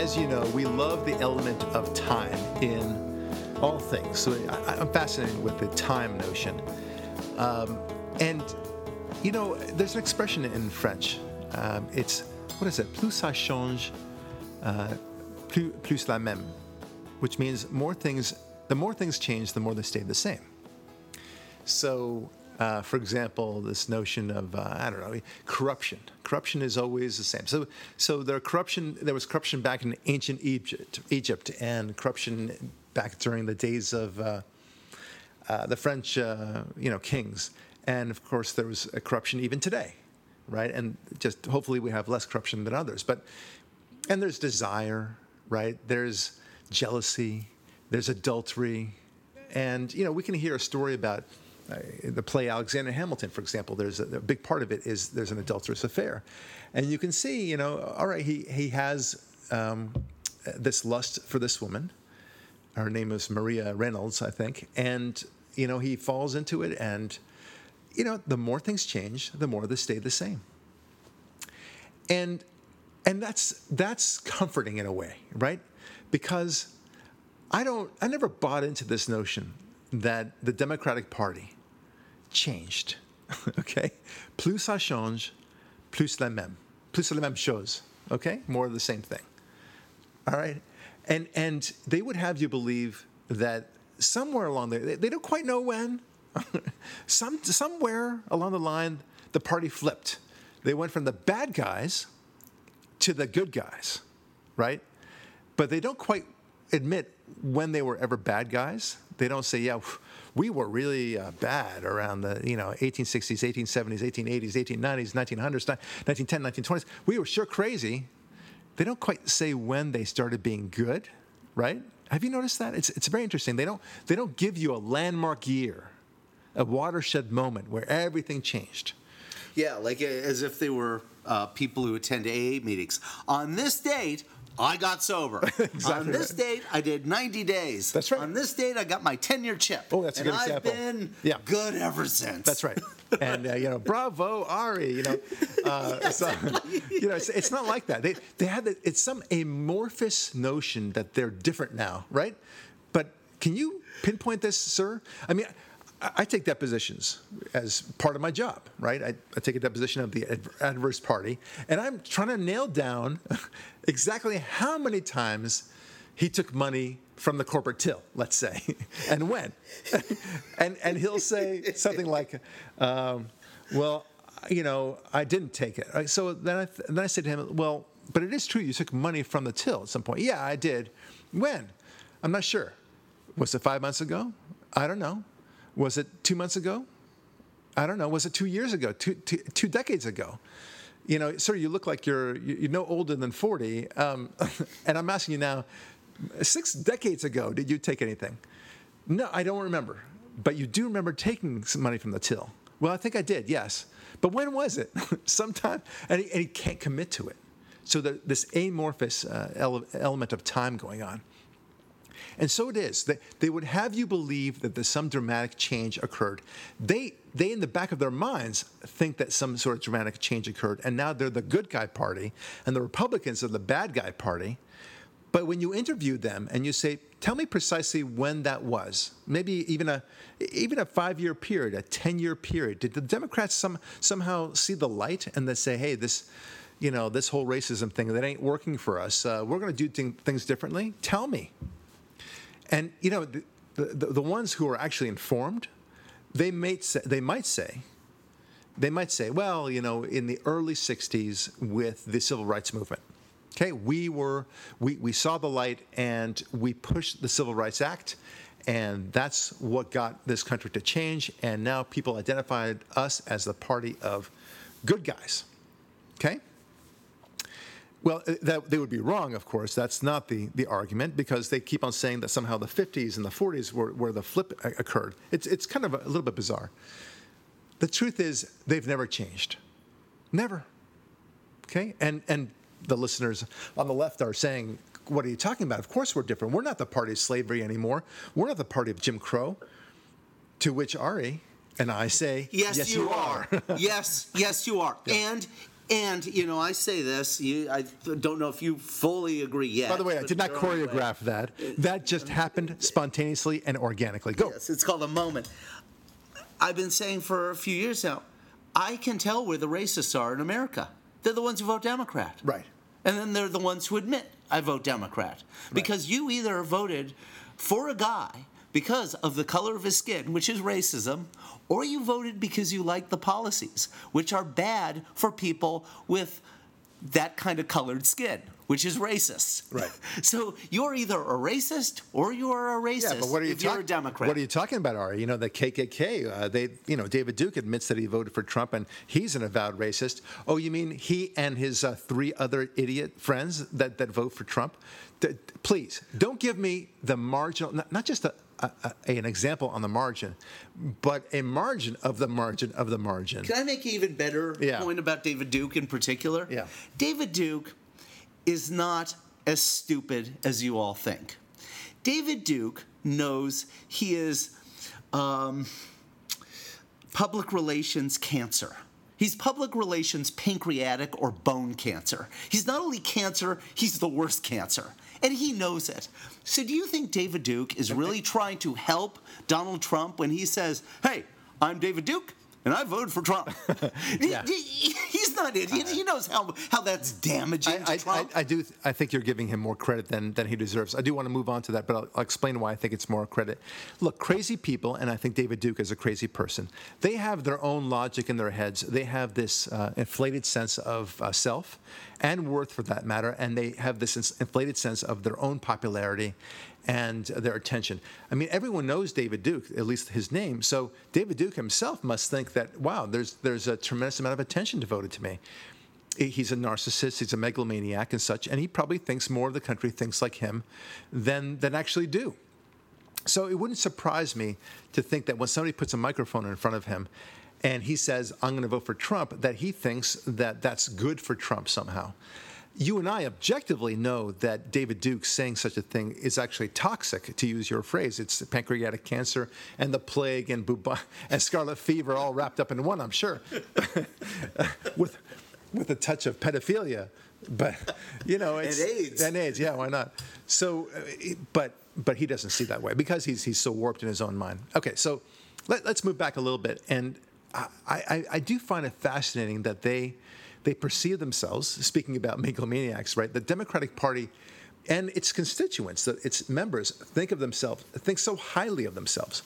As you know, we love the element of time in all things. So I, I'm fascinated with the time notion. Um, and, you know, there's an expression in French. Um, it's, what is it? Plus ça change, uh, plus, plus la même, which means more things, the more things change, the more they stay the same. So, uh, for example, this notion of uh, I don't know corruption. Corruption is always the same. So, so there corruption. There was corruption back in ancient Egypt, Egypt, and corruption back during the days of uh, uh the French, uh, you know, kings. And of course, there was corruption even today, right? And just hopefully we have less corruption than others. But and there's desire, right? There's jealousy. There's adultery, and you know we can hear a story about the play Alexander Hamilton, for example, there's a, a, big part of it is there's an adulterous affair, and you can see, you know, all right, he he has um, this lust for this woman. Her name is Maria Reynolds, I think, and you know he falls into it, and you know the more things change, the more they stay the same. And and that's that's comforting in a way, right? Because I don't I never bought into this notion that the Democratic Party changed. okay? Plus ça change, plus la même. Plus la même chose. Okay? More of the same thing. All right? And, and they would have you believe that somewhere along there, they, they don't quite know when, some, somewhere along the line, the party flipped. They went from the bad guys to the good guys, right? But they don't quite admit when they were ever bad guys. They don't say, yeah, we were really uh, bad around the you know 1860s, 1870s, 1880s, 1890s, 1900s, 1910, 1920s. We were sure crazy. They don't quite say when they started being good, right? Have you noticed that? It's, it's very interesting. They don't, they don't give you a landmark year, a watershed moment where everything changed. Yeah, like as if they were uh, people who attend AA meetings. On this date, I got sober. exactly On this right. date, I did 90 days. That's right. On this date, I got my 10 year chip. Oh, that's a good example. I've been yeah. good ever since. That's right. And uh, you know, bravo, Ari. You know, uh, so, you know, it's, it's, not like that. They they had the, it's some amorphous notion that they're different now, right? But can you pinpoint this, sir? I mean. I take depositions as part of my job, right? I, I, take a deposition of the adverse party, and I'm trying to nail down exactly how many times he took money from the corporate till, let's say, and when. and, and he'll say something like, um, well, you know, I didn't take it. So then I, th- then I said to him, well, but it is true you took money from the till at some point. Yeah, I did. When? I'm not sure. Was it five months ago? I don't know. Was it two months ago? I don't know. Was it two years ago? Two, two, two decades ago? You know, sir, you look like you're you're no older than 40. Um, and I'm asking you now, six decades ago, did you take anything? No, I don't remember. But you do remember taking some money from the till. Well, I think I did, yes. But when was it? Sometime. And he, and he, can't commit to it. So the, this amorphous uh, ele- element of time going on. And so it is. They, they would have you believe that some dramatic change occurred. They, they, in the back of their minds, think that some sort of dramatic change occurred, and now they're the good guy party, and the Republicans are the bad guy party. But when you interview them and you say, "Tell me precisely when that was," maybe even a even a five-year period, a ten-year period, did the Democrats some somehow see the light and they say, "Hey, this." You know, this whole racism thing that ain't working for us. Uh, we're going to do things differently. Tell me. And you know, the, the, the ones who are actually informed, they might say, they might say, they might say, well, you know, in the early '60s with the civil rights movement, okay, we were we, we saw the light and we pushed the Civil Rights Act, and that's what got this country to change. And now people identified us as the party of good guys, okay. Well, uh, that, they would be wrong, of course. That's not the, the argument because they keep on saying that somehow the 50s and the 40s were where the flip occurred. It's, it's kind of a, a little bit bizarre. The truth is, they've never changed. Never. Okay? And, and the listeners on the left are saying, what are you talking about? Of course we're different. We're not the party of slavery anymore. We're not the party of Jim Crow. To which Ari and I say, Yes, yes you, you are. yes, yes, you are. Yeah. And And you know, I say this. You, I don't know if you fully agree yet. By the way, I did not your way. choreograph that. That just happened spontaneously and organically. Go. Yes, it's called a moment. I've been saying for a few years now. I can tell where the racists are in America. They're the ones who vote Democrat. Right. And then they're the ones who admit I vote Democrat. Because you either voted for a guy because of the color of his skin, which is racism, or you voted because you like the policies, which are bad for people with that kind of colored skin, which is racist. Right. So you're either a racist or you are a racist Yeah, but what are you if you're a talking? Democrat. What are you talking about, Ari? You know, the KKK. Uh, they, you know, David Duke admits that he voted for Trump, and he's an avowed racist. Oh, you mean he and his uh, three other idiot friends that, that vote for Trump? D- please don't give me the marginal, not, not just a, a, a, an example on the margin, but a margin of the margin of the margin. Can I make an even better Yeah. point about David Duke in particular? Yeah. David Duke is not as stupid as you all think. David Duke knows he is um, public relations cancer. He's public relations pancreatic or bone cancer. He's not only cancer, he's the worst cancer. And he knows it. So, do you think David Duke is really trying to help Donald Trump when he says, hey, I'm David Duke? And I voted for Trump. Yeah. He- he- He's not idiot. He knows how, how that's damaging to I, I, I do. I think you're giving him more credit than, than he deserves. I do want to move on to that, but I'll, I'll explain why I think it's more credit. Look, crazy people, and I think David Duke is a crazy person. They have their own logic in their heads. They have this uh, inflated sense of uh, self and worth, for that matter, and they have this inflated sense of their own popularity and their attention. I mean, everyone knows David Duke, at least his name. So David Duke himself must think that, wow, there's there's a tremendous amount of attention devoted to me he's a narcissist, he's a megalomaniac and such, and he probably thinks more of the country thinks like him than than actually do. So it wouldn't surprise me to think that when somebody puts a microphone in front of him and he says, I'm going to vote for Trump, that he thinks that that's good for Trump somehow. You and I objectively know that David Duke saying such a thing is actually toxic, to use your phrase. It's pancreatic cancer and the plague and, buba- and scarlet fever all wrapped up in one, I'm sure, with, with a touch of pedophilia. But, you know, it's. AIDS. And AIDS, yeah, why not? So, uh, but but he doesn't see that way because he's he's so warped in his own mind. Okay, so let, us move back a little bit, and I, I I do find it fascinating that they they perceive themselves. Speaking about megalomaniacs, right? The Democratic Party and its constituents, its members, think of themselves, think so highly of themselves.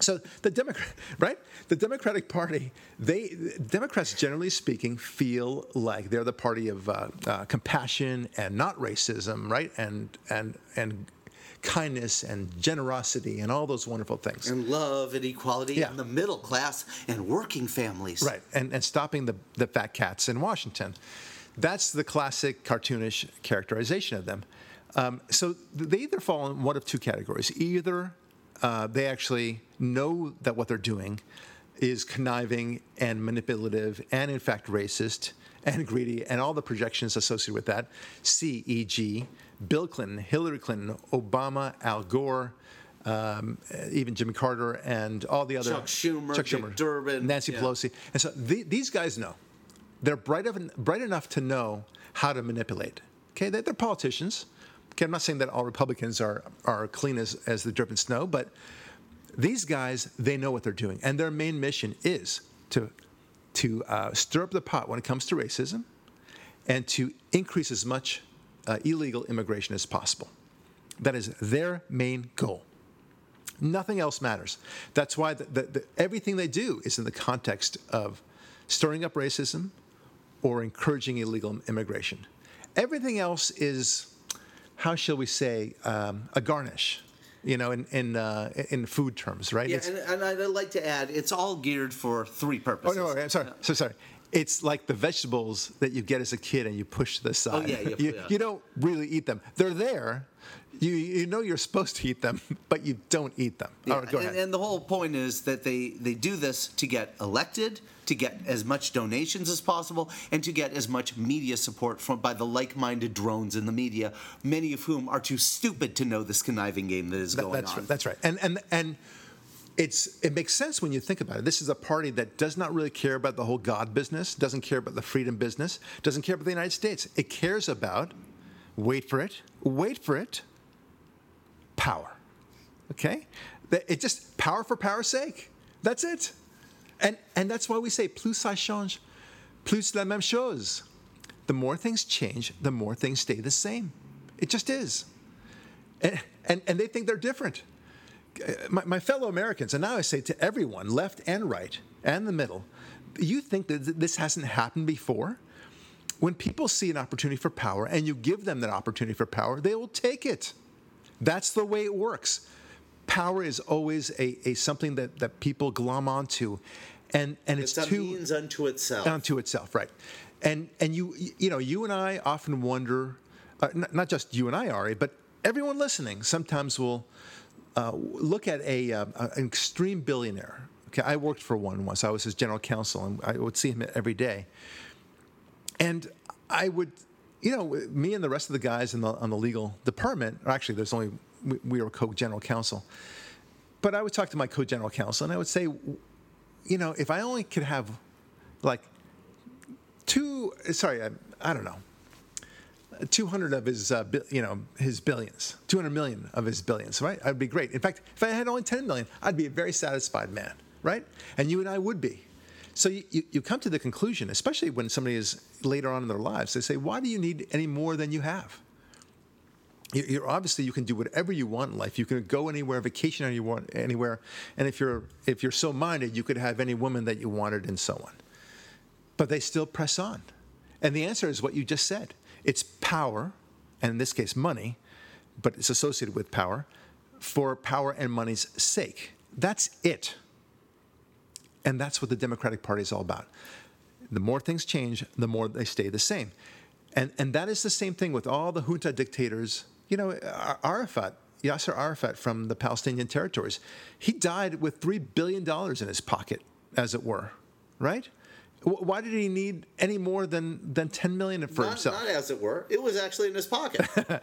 So the Democrat, right? The Democratic Party, they Democrats generally speaking feel like they're the party of uh, uh, compassion and not racism, right? And and and kindness and generosity and all those wonderful things. and love and equality Yeah. in the middle class and working families. Right, and, and stopping the, the fat cats in Washington. That's the classic cartoonish characterization of them. Um, so they either fall in one of two categories. Either uh, they actually know that what they're doing is conniving and manipulative and, in fact, racist and greedy and all the projections associated with that. C, e.g., Bill Clinton, Hillary Clinton, Obama, Al Gore, um, even Jimmy Carter, and all the other Chuck Schumer, Dick Durbin, Nancy yeah. Pelosi. And so the, these guys know. They're bright, of, bright enough to know how to manipulate. Okay, they, they're politicians. Okay, I'm not saying that all Republicans are, are clean as, as the dripping snow, but these guys, they know what they're doing. And their main mission is to, to uh, stir up the pot when it comes to racism and to increase as much uh, illegal immigration as possible. That is their main goal. Nothing else matters. That's why the, the, the, everything they do is in the context of stirring up racism or encouraging illegal immigration. Everything else is, how shall we say, um, a garnish. You know, in in uh, in food terms, right? Yeah, and, and I'd like to add, it's all geared for three purposes. Oh no, I'm sorry, so sorry. It's like the vegetables that you get as a kid and you push to the oh, side. Oh, yeah, yeah, you, yeah. you don't really eat them. They're there. You you know you're supposed to eat them, but you don't eat them. Yeah, All right, go and, ahead. and the whole point is that they, they do this to get elected, to get as much donations as possible, and to get as much media support from by the like-minded drones in the media, many of whom are too stupid to know this conniving game that is That- going that's on. right. That's right. And and and it's it makes sense when you think about it. This is a party that does not really care about the whole God business, doesn't care about the freedom business, doesn't care about the United States. It cares about, wait for it, wait for it, power. Okay, it just power for power's sake. That's it, and and that's why we say plus ça change, plus la même chose. The more things change, the more things stay the same. It just is, and and, and they think they're different my, my fellow Americans, and now I say to everyone, left and right and the middle, you think that this hasn't happened before? When people see an opportunity for power and you give them that opportunity for power, they will take it. That's the way it works. Power is always a, a something that, that people glom onto, and and it's, It's too means unto itself. unto itself, right? And and you you know you and I often wonder, uh, n- not just you and I, Ari, but everyone listening sometimes will uh, look at a, uh, an extreme billionaire. Okay, I worked for one once. I was his general counsel, and I would see him every day. And I would, you know, me and the rest of the guys in the on the legal department. Actually, there's only we, we were co-general counsel. But I would talk to my co-general counsel, and I would say, you know, if I only could have, like, two. Sorry, I, I don't know. 200 of his, uh, bi- you know, his billions, 200 million of his billions, right? I'd be great. In fact, if I had only 10 million, I'd be a very satisfied man, right? And you and I would be. So you, you, you come to the conclusion, especially when somebody is later on in their lives, they say, why do you need any more than you have? You- You're obviously you can do whatever you want in life. You can go anywhere, vacation anywhere, anywhere, and if you're if you're so minded, you could have any woman that you wanted and so on. But they still press on, and the answer is what you just said. It's power, and in this case, money, but it's associated with power, for power and money's sake. That's it. And that's what the Democratic Party is all about. The more things change, the more they stay the same. And, and that is the same thing with all the junta dictators. You know, Arafat, Yasser Arafat from the Palestinian territories, he died with $3 billion in his pocket, as it were, right? Wh- Why did he need any more than, than 10 million for Not, himself? not as it were. It was actually in his pocket.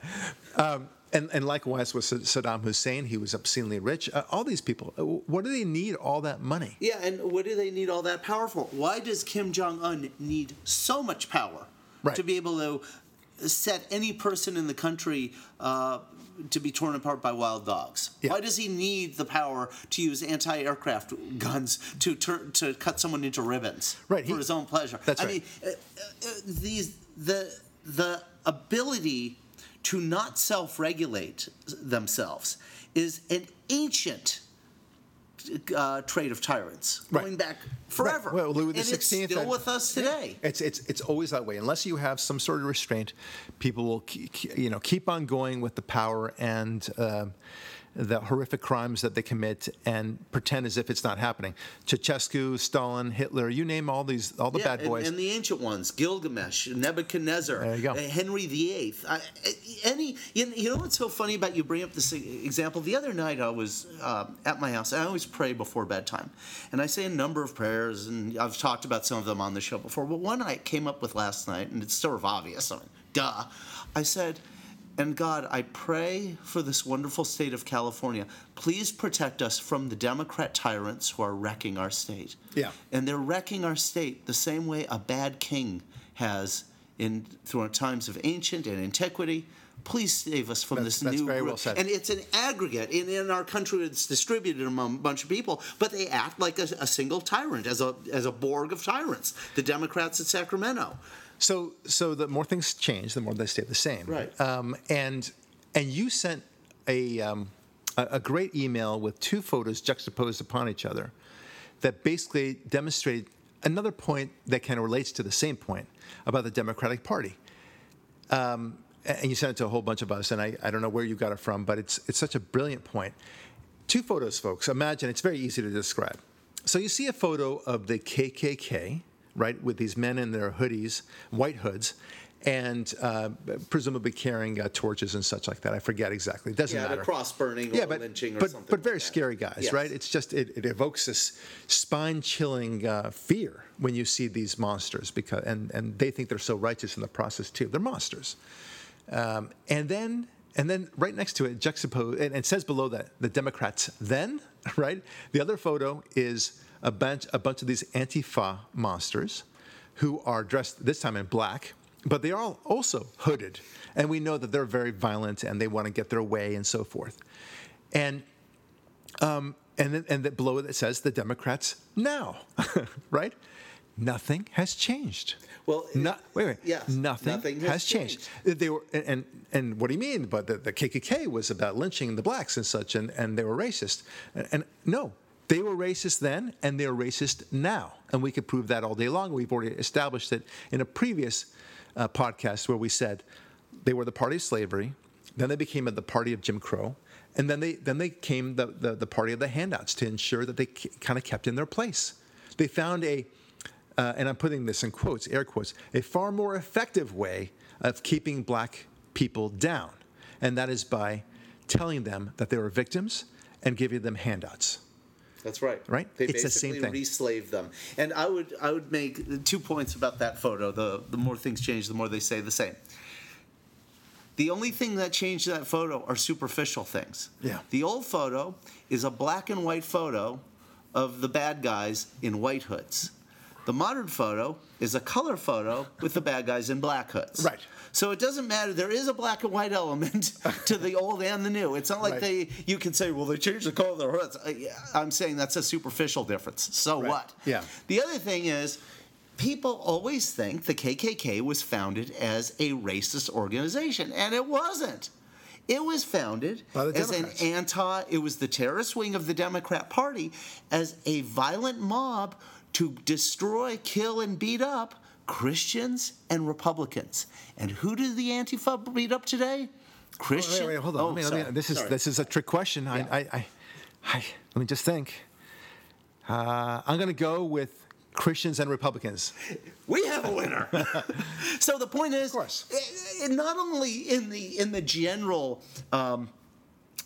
And, and likewise with Saddam Hussein, he was obscenely rich. Uh, all these people, uh, what do they need all that money? yeah, and what do they need all that power for? Why does Kim Jong Un need so much power Right. to be able to set any person in the country uh, to be torn apart by wild dogs? Yeah. Why does he need the power to use anti-aircraft guns to to cut someone into ribbons Right, for he- his own pleasure? That's I right. mean, uh, uh, these the the ability to not self-regulate themselves is an ancient uh, trait of tyrants Right. going back forever. Well, Louis and it's still had- with us today. It's it's it's always that way. Unless you have some sort of restraint, people will keep, you know keep on going with the power and uh, the horrific crimes that they commit and pretend as if it's not happening. Ceausescu, Stalin, Hitler, you name all these all the Yeah, bad and- boys. And, the ancient ones, Gilgamesh, Nebuchadnezzar, There you go. uh, Henry VIII. I, any, you know what's so funny about you bring up this example? The other night I was uh, at my house. I always pray before bedtime, and I say a number of prayers, and I've talked about some of them on the show before. But one I came up with last night, and it's sort of obvious. I mean, duh. I said. And God, I pray for this wonderful state of California. Please protect us from the Democrat tyrants who are wrecking our state. Yeah. And they're wrecking our state the same way a bad king has in through our times of ancient and antiquity. Please save us from That's- this that's new very well said. And it's an aggregate. In, in our country, it's distributed among a bunch of people, but they act like a, a single tyrant, as a as a Borg of tyrants. The Democrats at Sacramento. So, so the more things change, the more they stay the same. Right. Um, and and you sent a, um, a a great email with two photos juxtaposed upon each other, that basically demonstrated another point that kind of relates to the same point about the Democratic Party. Um, and you sent it to a whole bunch of us, and I, I don't know where you got it from, but it's it's such a brilliant point. Two photos, folks. Imagine it's very easy to describe. So you see a photo of the KKK, right, with these men in their hoodies, white hoods, and uh, presumably carrying uh, torches and such like that. I forget exactly. It doesn't Yeah, matter. the cross burning or yeah, but, lynching or but, something. but very like scary guys, Yes. right? It's just it, it evokes this spine-chilling uh, fear when you see these monsters because and and they think they're so righteous in the process too. They're monsters. Um, and then and then right next to it, juxtapose, and it says below that the Democrats then, right? The other photo is a bunch, a bunch of these Antifa monsters who are dressed this time in black, but they are also hooded. And we know that they're very violent and they want to get their way and so forth. And um, and then, and that below it says the Democrats now, right? Nothing has changed. Well, no, wait, wait. yes, nothing, nothing has, has changed. They were, and and what do you mean? But the, the KKK was about lynching the blacks and such, and, and they were racist. And, and no, they were racist then, and they're racist now, and we could prove that all day long. We've already established it in a previous uh, podcast where we said they were the party of slavery, then they became the party of Jim Crow, and then they then they came the, the, the party of the handouts to ensure that they kind of kept in their place. They found a, uh, and I'm putting this in quotes, air quotes, a far more effective way of keeping black people down, and that is by telling them that they were victims and giving them handouts. That's right. Right? They It's the same basically thing. re-slaved them. And I would I would make two points about that photo. The the more things change, the more they say the same. The only thing that changed that photo are superficial things. Yeah. The old photo is a black and white photo of the bad guys in white hoods. The modern photo is a color photo with the bad guys in black hoods. Right. So it doesn't matter. There is a black and white element to the old and the new. It's not like Right. they you can say, well, they changed the color of their hoods. I'm saying that's a superficial difference. So Right. what? Yeah. The other thing is, people always think the KKK was founded as a racist organization, and it wasn't. It was founded as an anti. It was the terrorist wing of the Democrat Party as a violent mob to destroy, kill, and beat up Christians and Republicans. And who did the Antifa beat up today? Christian. Wait, wait, hold on. Oh, let me, let me- this is sorry. this is a trick question. I, Yeah. I, I, I, let me just think. Uh, I'm going to go with Christians and Republicans. we have a winner. so the point is, of course. eh, eh, not only in the in the general. Um,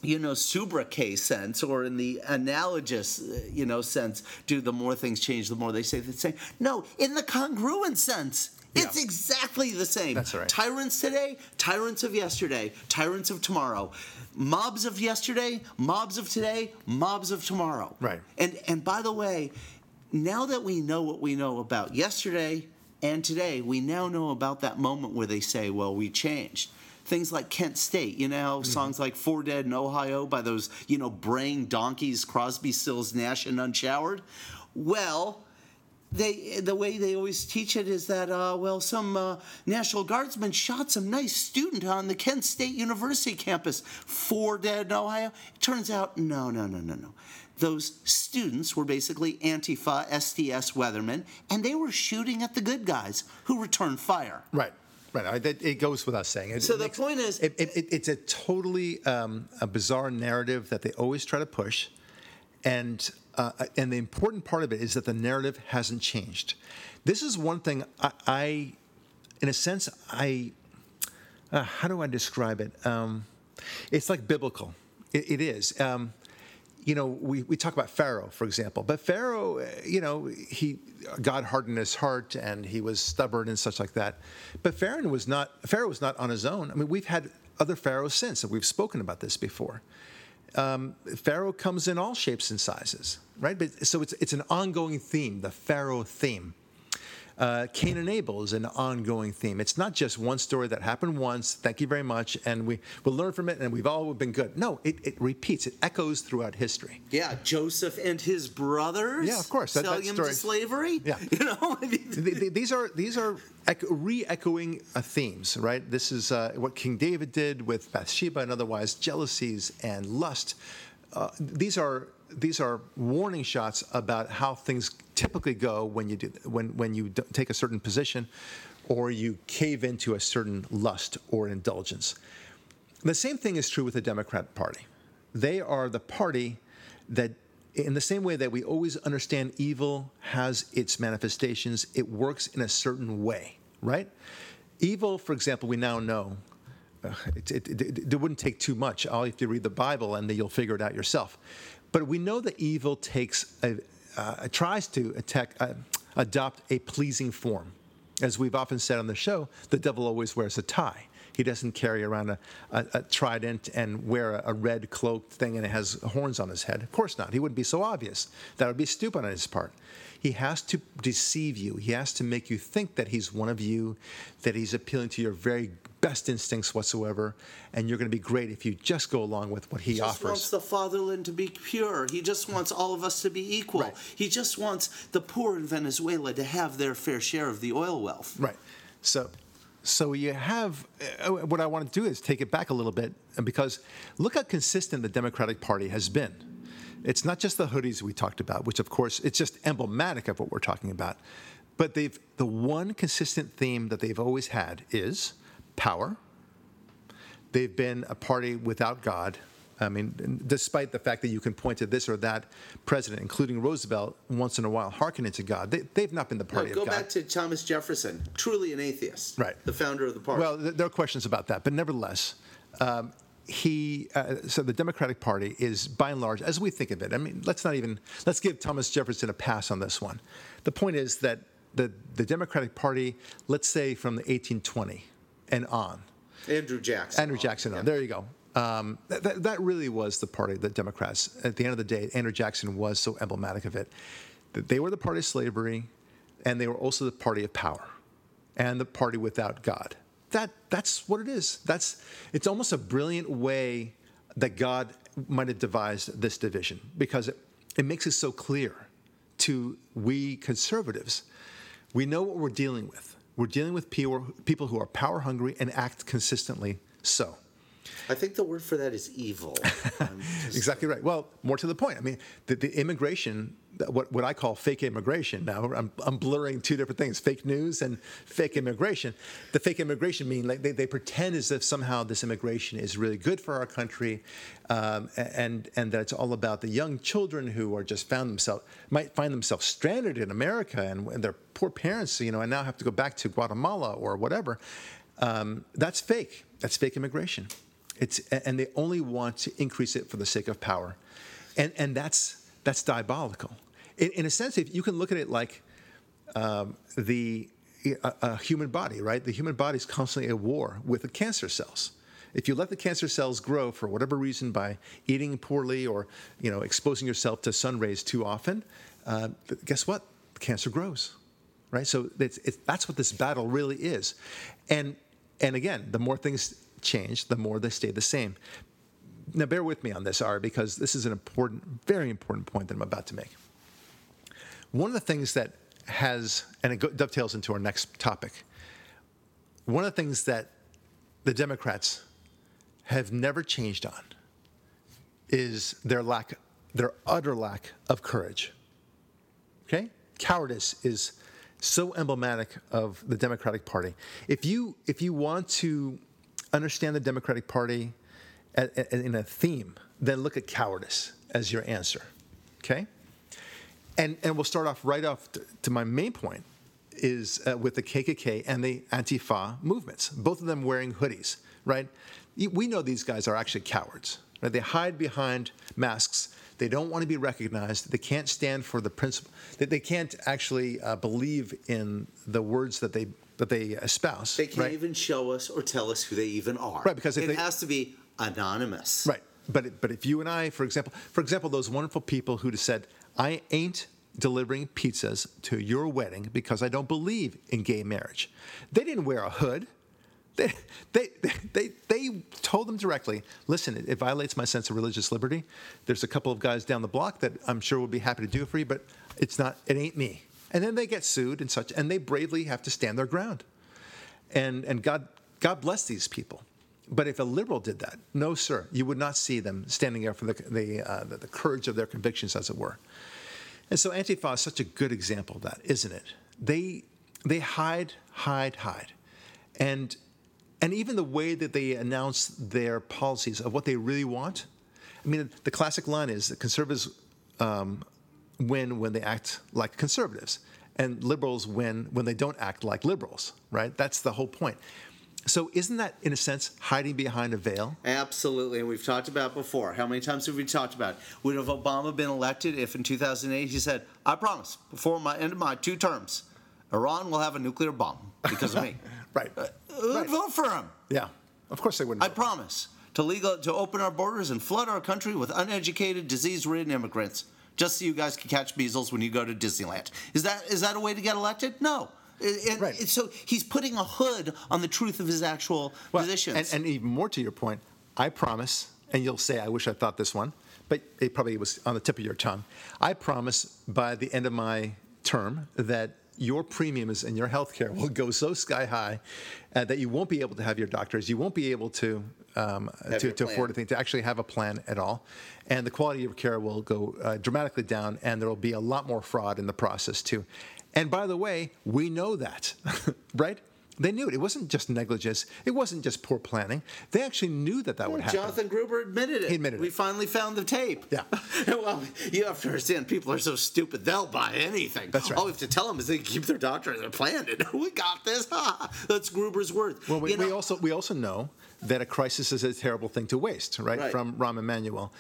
you know, sobriquet sense, or in the analogous, uh, you know, sense, do the more things change, the more they say the same. No, in the congruent sense, it's exactly the same. That's right. Tyrants today, tyrants of yesterday, tyrants of tomorrow. Mobs of yesterday, mobs of today, mobs of tomorrow. Right. And and by the way, now that we know what we know about yesterday and today, we now know about that moment where they say, "Well, we changed." Things like Kent State, you know, how songs like Four Dead in Ohio by those, you know, braying donkeys, Crosby, Stills, Nash, and Unshowered. Well, they the way they always teach it is that uh, well some uh, National Guardsman shot some nice student on the Kent State University campus, four dead in Ohio. It turns out no no no no no. Those students were basically Antifa SDS weathermen, and they were shooting at the good guys who returned fire. Right. Right. It goes without saying. It, So the makes- point is- it, it, it- it's a totally um, a bizarre narrative that they always try to push, and uh, and the important part of it is that the narrative hasn't changed. This is one thing I, I in a sense, I uh, how do I describe it? Um, it's like biblical. It, it is. Um, you know, we, we talk about Pharaoh, for example, but Pharaoh, uh, you know, he God hardened his heart and he was stubborn and such like that. But Pharaoh was not Pharaoh was not on his own. I mean, we've had other pharaohs since, and we've spoken about this before. Um, Pharaoh comes in all shapes and sizes, right? But so it's it's an ongoing theme, the Pharaoh theme. Uh, Cain and Abel is an ongoing theme. It's not just one story that happened once. Thank you very much, and we will learn from it, and we've all been good. No, it, it repeats. It echoes throughout history. Yeah, Joseph and his brothers. Yeah, of course, that- him story- to slavery. Yeah. you know. I mean, Th- th- these are these are re-echoing uh, themes, right? This is uh, what King David did with Bathsheba and otherwise jealousies and lust. Uh, these are these are warning shots about how things typically go when you do when when you take a certain position or you cave into a certain lust or indulgence. The same thing is true with the Democrat Party. They are the party that, in the same way that we always understand evil has its manifestations, it works in a certain way, right? Evil, for example, we now know. Uh, it, it, it, it wouldn't take too much. All you have to read the Bible and then you'll figure it out yourself. But we know that evil takes a, uh, tries to attack, uh, adopt a pleasing form. As we've often said on the show, the devil always wears a tie. He doesn't carry around a, a, a trident and wear a, a red cloaked thing and it has horns on his head. Of course not. He wouldn't be so obvious. That would be stupid on his part. He has to deceive you. He has to make you think that he's one of you, that he's appealing to your very best instincts whatsoever, and you're going to be great if you just go along with what he, He just offers. wants the fatherland to be pure. He just wants all of us to be equal. Right. He just wants the poor in Venezuela to have their fair share of the oil wealth. Right. So, so you have uh, what I want to do is take it back a little bit, and because look how consistent the Democratic Party has been. It's not just the hoodies we talked about, which of course it's just emblematic of what we're talking about, but they've the one consistent theme that they've always had is power. They've been a party without God. I mean, despite the fact that you can point to this or that president, including Roosevelt, once in a while hearkening to God, they, they've not been the No, party go of God. back to Thomas Jefferson, truly an atheist. Right. The founder of the party. Well, th- there are questions about that, but nevertheless, um, he. Uh, so the Democratic Party is, by and large, as we think of it. I mean, let's not even let's give Thomas Jefferson a pass on this one. The point is that the the Democratic Party, let's say from the 1820 and on, Andrew Jackson. Andrew Jackson on. There you go. Um, that, that, that really was the party the Democrats. At the end of the day, Andrew Jackson was so emblematic of it. That they were the party of slavery, and they were also the party of power, and the party without God. That that's what it is. That's it's almost a brilliant way that God might have devised this division because it, it makes it so clear to we conservatives. We know what we're dealing with. We're dealing with people, people who are power hungry and act consistently so. I think the word for that is evil. Exactly right. Well, more to the point. I mean, the, the immigration, what, what I call fake immigration. Now, I'm, I'm blurring two different things: fake news and fake immigration. The fake immigration mean like they, they pretend as if somehow this immigration is really good for our country, um, and and that it's all about the young children who are just found themselves might find themselves stranded in America and, and their poor parents, you know, and now have to go back to Guatemala or whatever. Um, that's fake. That's fake immigration. It's, and they only want to increase it for the sake of power. And, and that's, that's diabolical. In, in a sense, if you can look at it like um, the a, a human body, right? The human body is constantly at war with the cancer cells. If you let the cancer cells grow for whatever reason by eating poorly or you know exposing yourself to sun rays too often, uh, guess what? Cancer grows, right? So it's, it's, that's what this battle really is, and and again, the more things change, the more they stay the same. Now, bear with me on this, R, because this is an important, very important point that I'm about to make. One of the things that has, and it dovetails into our next topic, one of the things that the Democrats have never changed on is their lack, their utter lack of courage. Okay? Cowardice is so emblematic of the Democratic Party. If you if you want to understand the Democratic Party in a theme, then look at cowardice as your answer. Okay? And and we'll start off right off to, to my main point is uh, with the KKK and the Antifa movements. Both of them wearing hoodies, right? We know these guys are actually cowards. Right? They hide behind masks. They don't want to be recognized. They can't stand for the principle. They, they can't actually uh, believe in the words that they that they espouse. They can't right? even show us or tell us who they even are. Right, because it they- has to be anonymous. Right. But but if you and I, for example, for example, those wonderful people who said, "I ain't delivering pizzas to your wedding because I don't believe in gay marriage," they didn't wear a hood. They, they, they, they told them directly, listen, it, it violates my sense of religious liberty. There's a couple of guys down the block that I'm sure would be happy to do it for you, but it's not, it ain't me. And then they get sued and such, and they bravely have to stand their ground. And, and God, God bless these people. But if a liberal did that, no, sir, you would not see them standing up for the, the, uh, the, the courage of their convictions, as it were. And so Antifa is such a good example of that, isn't it? They, they hide, hide, hide. And, and even the way that they announce their policies of what they really want, I mean, the classic line is that conservatives um, win when they act like conservatives, and liberals win when they don't act like liberals, right? That's the whole point. So, isn't that, in a sense, hiding behind a veil? Absolutely, and we've talked about before. How many times have we talked about it? Would have Obama been elected if in 2008 he said, "I promise, before my end of my two terms, Iran will have a nuclear bomb because of me"? Uh, right. Who'd Right. vote for him? Yeah. of course they wouldn't. I vote. promise to legal to open our borders and flood our country with uneducated, disease-ridden immigrants, just so you guys can catch measles when you go to Disneyland. Is that is that a way to get elected? No. And- and Right. So he's putting a hood on the truth of his actual Well, positions. And, and even more to your point, I promise, and you'll say, I wish I thought this one, but it probably was on the tip of your tongue. I promise by the end of my term that your premiums and your health care will go so sky high uh, that you won't be able to have your doctors, you won't be able to. Um, to, to afford a thing, to actually have a plan at all. And the quality of care will go uh, dramatically down, and there will be a lot more fraud in the process, too. And by the way, we know that, right? They knew it. It wasn't just negligence. It wasn't just poor planning. They actually knew that that would happen. Jonathan Gruber admitted it. He admitted we it. finally found the tape. Yeah. well, you have to understand, people are so stupid, they'll buy anything. That's right. All we have to tell them is they keep their doctor and their plan. And we got this. Ha. That's Gruber's word. Well, we, You know- we also we also know that a crisis is a terrible thing to waste, right? Right. From Rahm Emanuel.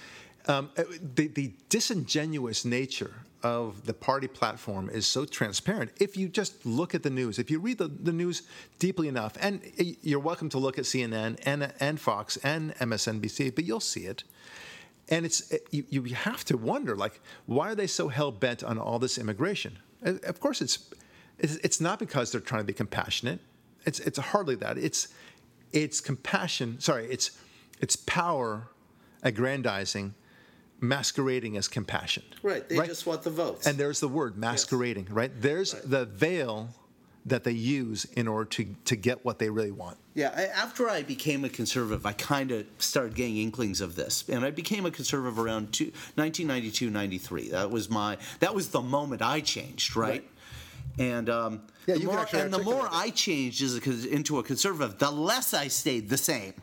Um, uh, the, the disingenuous nature of the party platform is so transparent. If you just look at the news, if you read the, the news deeply enough, and you're welcome to look at CNN and, and Fox and MSNBC, but you'll see it. And it's you, you have to wonder, like, why are they so hell bent on all this immigration? Of course, it's it's not because they're trying to be compassionate. It's it's hardly that. It's it's compassion. Sorry, it's it's power aggrandizing, masquerading as compassion. Right. They just want the votes. And there's the word masquerading, right? There's the veil that they use in order to to get what they really want. Yeah, I- after I became a conservative, I kind of started getting inklings of this, and I became a conservative around two, 1992, 93. That was my that was the moment I changed, right? Right. And um, Yeah, the more, and the more I changed as a, into a conservative, the less I stayed the same,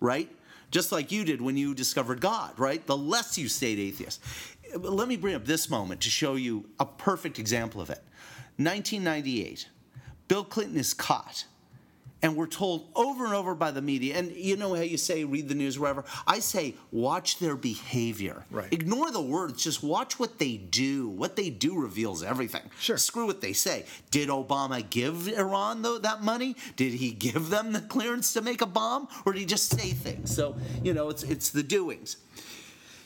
right? Just like you did when you discovered God, right? The less you stayed atheist. Let me bring up this moment to show you a perfect example of it. 1998, Bill Clinton is caught and we're told over and over by the media and you know how you say read the news wherever i say watch their behavior. Right. ignore the words just watch what they do. What they do reveals everything. Sure. screw what they say. Did obama give iran though that money? Did he give them the clearance to make a bomb? Or did he just say things? So you know it's it's the doings.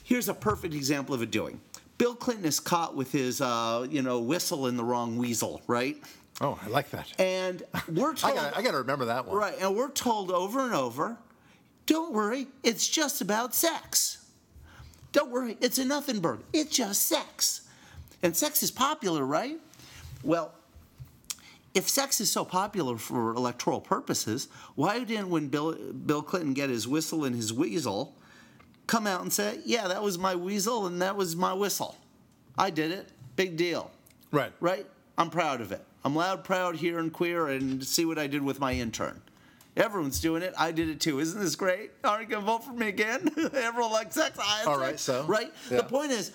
Here's a perfect example of a doing. Bill clinton is caught with his uh, you know whistle in the wrong weasel right Oh, I like that. and we're I told I got to remember that one. Right, and we're told over and over, don't worry, it's just about sex. Don't worry, it's a nothingburger. It's just sex. And sex is popular, right? Well, if sex is so popular for electoral purposes, why didn't when Bill, Bill Clinton get his whistle and his weasel come out and say, yeah, that was my weasel and that was my whistle? I did it. Big deal Right. right? I'm proud of it. I'm loud, proud, here, and queer, and see what I did with my intern. Everyone's doing it. I did it too. Isn't this great? Aren't you gonna vote for me again? Everyone likes sex. I All right, so, right. yeah. The point is,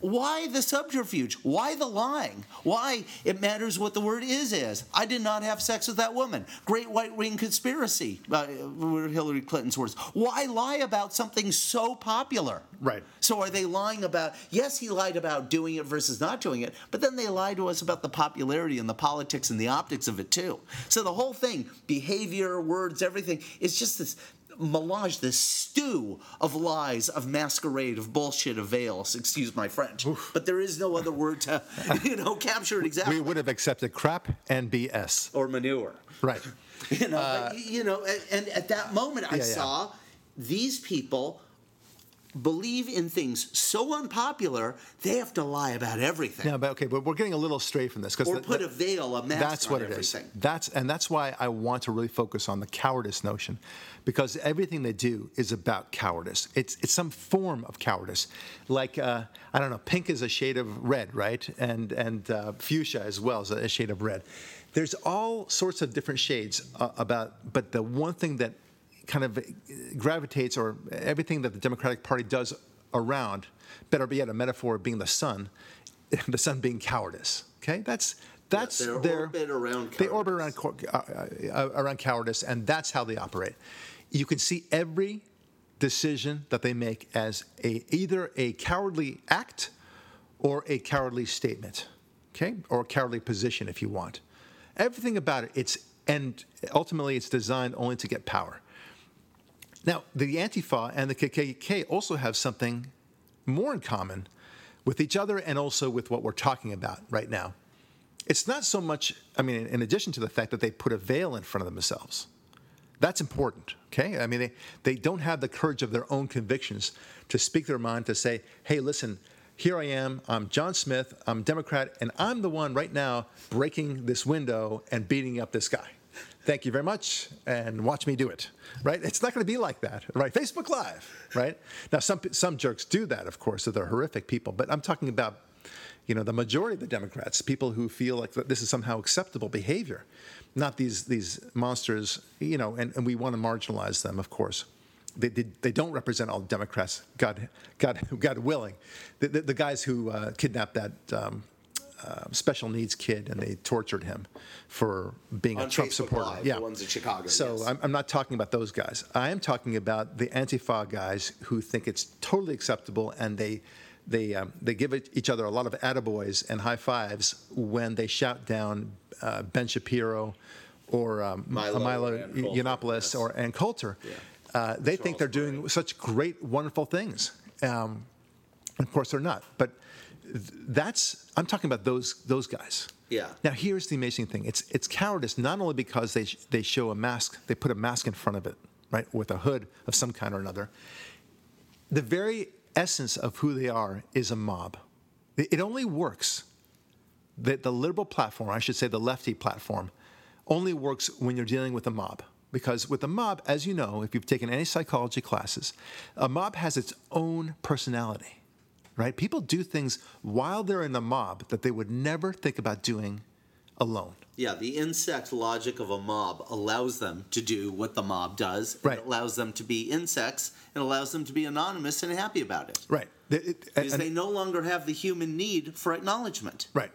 why the subterfuge? Why the lying? Why it matters what the word is is? I did not have sex with that woman. Great white wing conspiracy. Uh, were Hillary Clinton's words. Why lie about something so popular? Right. So are they lying about? Yes, he lied about doing it versus not doing it, but then they lie to us about the popularity and the politics and the optics of it too. So the whole thing, behavior, words, everything, is just this melange, this stew of lies, of masquerade, of bullshit, of veils. Excuse my French, but there is no other word to, you know, capture it exactly. We would have accepted crap and BS. or manure. Right. You know, but, you know, and, and at that moment, I Uh, Yeah, yeah. saw these people believe in things so unpopular they have to lie about everything Yeah, but okay, but we're getting a little stray from this because or put a veil, a mask That's what it is. everything. That's and that's why I want to really focus on the cowardice notion, because everything they do is about cowardice. It's it's some form of cowardice, like uh, I don't know, pink is a shade of red, right? And and uh, fuchsia as well is a shade of red. There's all sorts of different shades uh, about, but the one thing that kind of gravitates, or everything that the Democratic Party does around, better be yet, a metaphor of being the sun, the sun being cowardice. Okay, that's that's their their orbit around They orbit around uh, around cowardice, and that's how they operate. You can see every decision that they make as a either a cowardly act or a cowardly statement, okay, or a cowardly position, if you want. Everything about it, it's and ultimately it's designed only to get power. Now, the Antifa and the KKK also have something more in common with each other and also with what we're talking about right now. It's not so much, I mean, in addition to the fact that they put a veil in front of themselves. That's important, okay? I mean, they, they don't have the courage of their own convictions to speak their mind, to say, hey, listen, here I am, I'm John Smith, I'm Democrat, and I'm the one right now breaking this window and beating up this guy. Thank you very much, and watch me do it, right? It's not going to be like that, right? Facebook Live, right? Now, some, some jerks do that, of course, so they're horrific people, but I'm talking about you know, the majority of the Democrats, people who feel like this is somehow acceptable behavior, not these these monsters, you know, and, and we want to marginalize them, of course. They, they, they don't represent all Democrats, God, God, God willing. The, the, the guys who uh, kidnapped that um, uh, special needs kid and they tortured him for being On a Trump Facebook supporter. Live, yeah, the ones in Chicago, So yes. I'm, I'm not talking about those guys. I am talking about the Antifa guys who think it's totally acceptable and they they um, they give each other a lot of attaboys and high fives when they shout down uh, Ben Shapiro or um, Milo Milo Yiannopoulos yes. or Ann Coulter. Uh, they think they're Charles doing such great, wonderful things. Um, of course, they're not. But th- that's I'm talking about those those guys. Yeah. Now here's the amazing thing. It's it's cowardice not only because they sh- they show a mask, they put a mask in front of it, right, with a hood of some kind or another. The very essence of who they are is a mob. It only works. The, the liberal platform, I should say the lefty platform, only works when you're dealing with a mob. Because with a mob, as you know, if you've taken any psychology classes, a mob has its own personality, right? People do things while they're in the mob that they would never think about doing alone. Yeah, the insect logic of a mob allows them to do what the mob does. Right. It allows them to be insects and allows them to be anonymous and happy about it. Right. It- it- Because and- they no longer have the human need for acknowledgement. Right.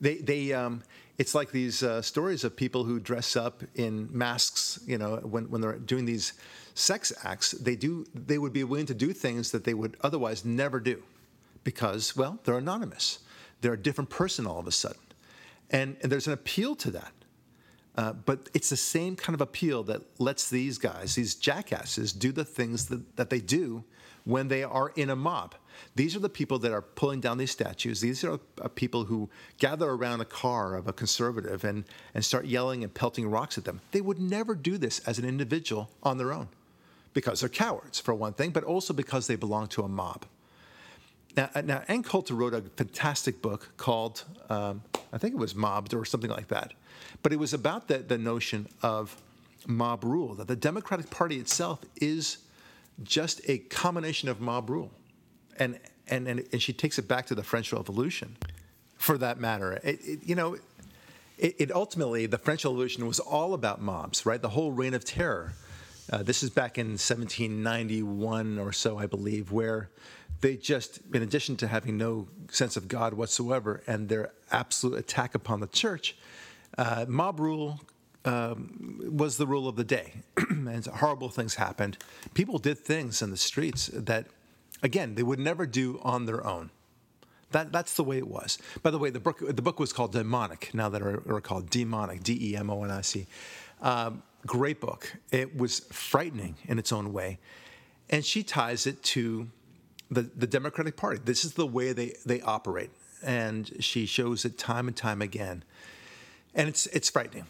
They, they, um, it's like these uh, stories of people who dress up in masks. You know, when, when they're doing these sex acts, they do, they would be willing to do things that they would otherwise never do, because well, they're anonymous. They're a different person all of a sudden, and, and there's an appeal to that. Uh, but it's the same kind of appeal that lets these guys, these jackasses, do the things that, that they do when they are in a mob. These are the people that are pulling down these statues. These are uh, people who gather around a car of a conservative and, and start yelling and pelting rocks at them. They would never do this as an individual on their own because they're cowards, for one thing, but also because they belong to a mob. Now, uh, now Ann Coulter wrote a fantastic book called, um, I think it was Mobbed or something like that. But it was about the, the notion of mob rule, that the Democratic Party itself is just a combination of mob rule. And, and, and, and she takes it back to the French Revolution, for that matter. It, it, you know, it, it ultimately, the French Revolution was all about mobs, right? The whole reign of terror. Uh, this is back in 1791 or so, I believe, where they just, in addition to having no sense of God whatsoever and their absolute attack upon the church, uh, mob rule um, was the rule of the day. and horrible things happened. People did things in the streets that, again, they would never do on their own. That, that's the way it was. By the way, the book, the book was called Demonic, now that are called Demonic, D E M O N I C. Um, great book. It was frightening in its own way. And she ties it to the, the Democratic Party. This is the way they, they operate. And she shows it time and time again. And it's, it's frightening.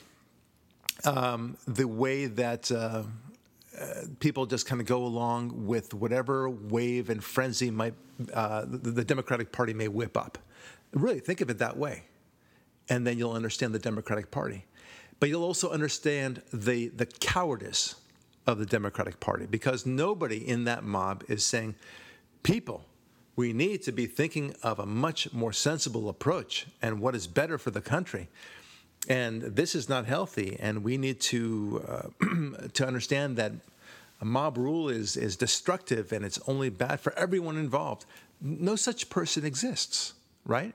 Um, the way that uh, uh, people just kind of go along with whatever wave and frenzy might uh, the, the Democratic Party may whip up. Really, think of it that way, and then you'll understand the Democratic Party. But you'll also understand the the cowardice of the Democratic Party because nobody in that mob is saying, "People, we need to be thinking of a much more sensible approach and what is better for the country." and this is not healthy. And we need to uh, to understand that a mob rule is is destructive and it's only bad for everyone involved. No such person exists, right?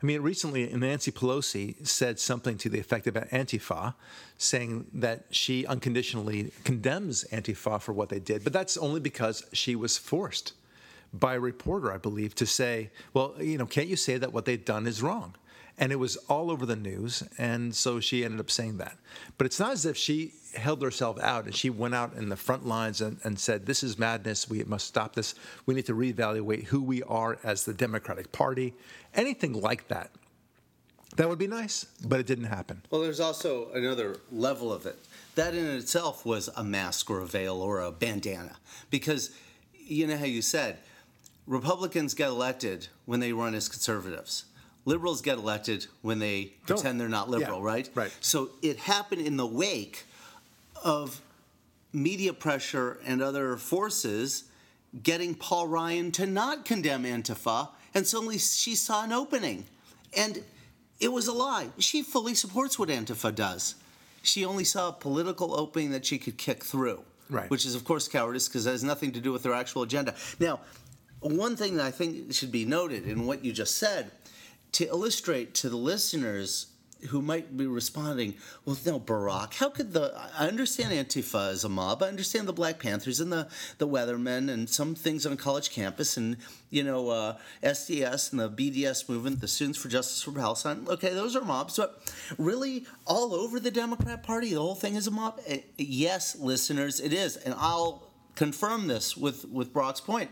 I mean, recently Nancy Pelosi said something to the effect about Antifa, saying that she unconditionally condemns Antifa for what they did, but that's only because she was forced by a reporter, I believe, to say, well, you know, can't you say that what they've done is wrong? And it was all over the news. And so she ended up saying that. But it's not as if she held herself out and she went out in the front lines and, and said, This is madness. We must stop this. We need to reevaluate who we are as the Democratic Party. Anything like that. That would be nice, but it didn't happen. Well, there's also another level of it. That in itself was a mask or a veil or a bandana. Because you know how you said, Republicans get elected when they run as conservatives. Liberals get elected when they Don't. pretend they're not liberal, Yeah, right? right. So it happened in the wake of media pressure and other forces getting Paul Ryan to not condemn Antifa, and suddenly she saw an opening. And it was a lie. She fully supports what Antifa does. She only saw a political opening that she could kick through. Right. Which is, of course, cowardice because it has nothing to do with their actual agenda. Now, one thing that I think should be noted in what you just said to illustrate to the listeners who might be responding, well, no, Brock, how could the. I understand Antifa as a mob. I understand the Black Panthers and the, the Weathermen and some things on college campus and, you know, uh, SDS and the BDS movement, the Students for Justice for Palestine. Okay, those are mobs. But really, all over the Democrat Party, the whole thing is a mob? Eh, Yes, listeners, it is. And I'll confirm this with, with Brock's point.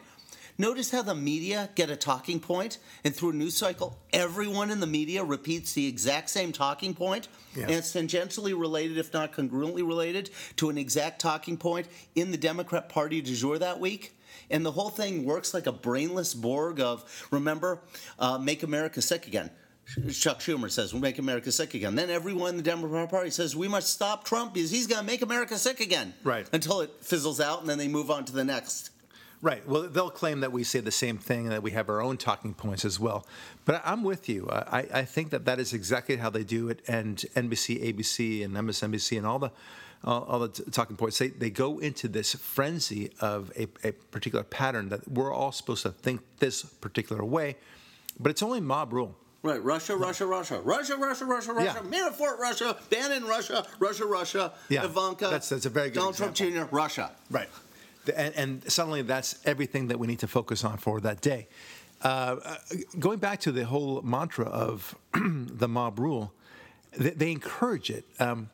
Notice how the media get a talking point, and through a news cycle, everyone in the media repeats the exact same talking point, Yeah. and it's tangentially related, if not congruently related, to an exact talking point in the Democrat Party du jour that week. And the whole thing works like a brainless Borg of, remember, uh, Make America Sick Again. Chuck Schumer says, We'll make America sick again. Then everyone in the Democrat Party says, We must stop Trump because he's going to make America sick again. Right. Until it fizzles out and then they move on to the next. Right. Well, they'll claim that we say the same thing and that we have our own talking points as well. But I'm with you. I, I think that that is exactly how they do it. And NBC, ABC, and MSNBC, and all the all, all the t- talking points, they, they go into this frenzy of a, a particular pattern that we're all supposed to think this particular way. But it's only mob rule. Right, Russia, Russia, Russia, Russia, Russia, Russia, Russia, Yeah. Manafort, Russia, Bannon, Russia, Russia, Russia, Yeah, Ivanka, that's- that's a very good Donald Trump Jr., Russia. Right. And, and suddenly that's everything that we need to focus on for that day. Uh, uh, going back to the whole mantra of the mob rule, they, they encourage it. Um,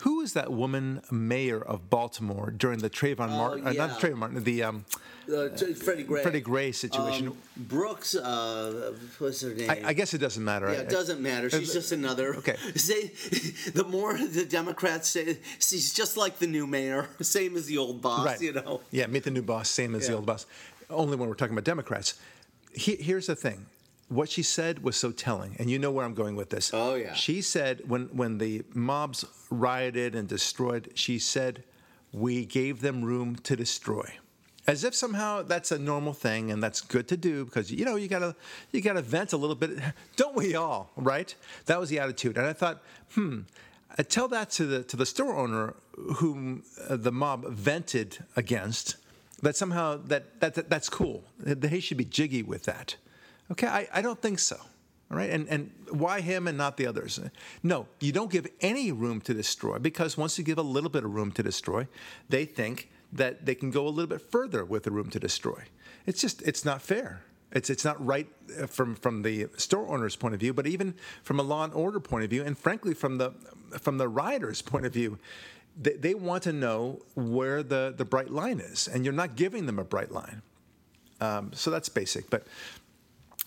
who is that woman mayor of Baltimore during the Trayvon Martin, uh, yeah. not the Trayvon Martin, the um, Uh, Freddie Gray. Freddie Gray situation? Um, Brooks, uh, what's her name? I, I guess it doesn't matter. Yeah, it doesn't matter. She's just another. Okay. Say, the more the Democrats say, she's just like the new mayor, same as the old boss. Right. You know. Yeah, meet the new boss, same as the old boss. Only when we're talking about Democrats. He, here's the thing. What she said was so telling, and you know where I'm going with this. Oh, yeah. She said when when the mobs rioted and destroyed, she said, "We gave them room to destroy." As if somehow that's a normal thing and that's good to do because you know you gotta you gotta vent a little bit, don't we all? Right? That was the attitude, and I thought, hmm, uh, tell that to the to the store owner whom uh, the mob vented against that somehow that, that, that that's cool he should be jiggy with that okay I, I don't think so all right and and why him and not the others no you don't give any room to destroy because once you give a little bit of room to destroy they think that they can go a little bit further with the room to destroy it's just it's not fair it's it's not right uh, from from the store owner's point of view, but even from a law and order point of view, and frankly from the from the rioters' point of view, they, they want to know where the the bright line is, and you're not giving them a bright line. Um, so that's basic, but.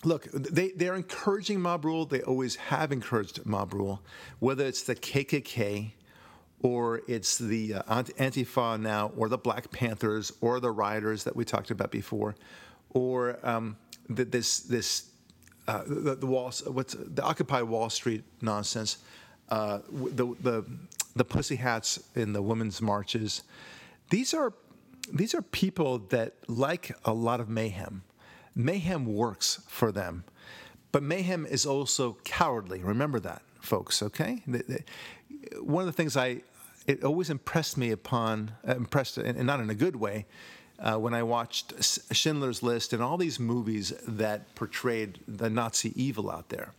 Look, they, they're encouraging mob rule. They always have encouraged mob rule, whether it's the KKK or it's the uh, Ant- Antifa now, or the Black Panthers, or the rioters that we talked about before, or um, the, this this uh, the, the Wall what's the Occupy Wall Street nonsense, uh, the the the pussy hats in the women's marches. These are these are people that like a lot of mayhem. Mayhem works for them, but mayhem is also cowardly. Remember that, folks. Okay. One of the things I it always impressed me upon uh, impressed and and not in a good way uh, when I watched Schindler's List and all these movies that portrayed the Nazi evil out there.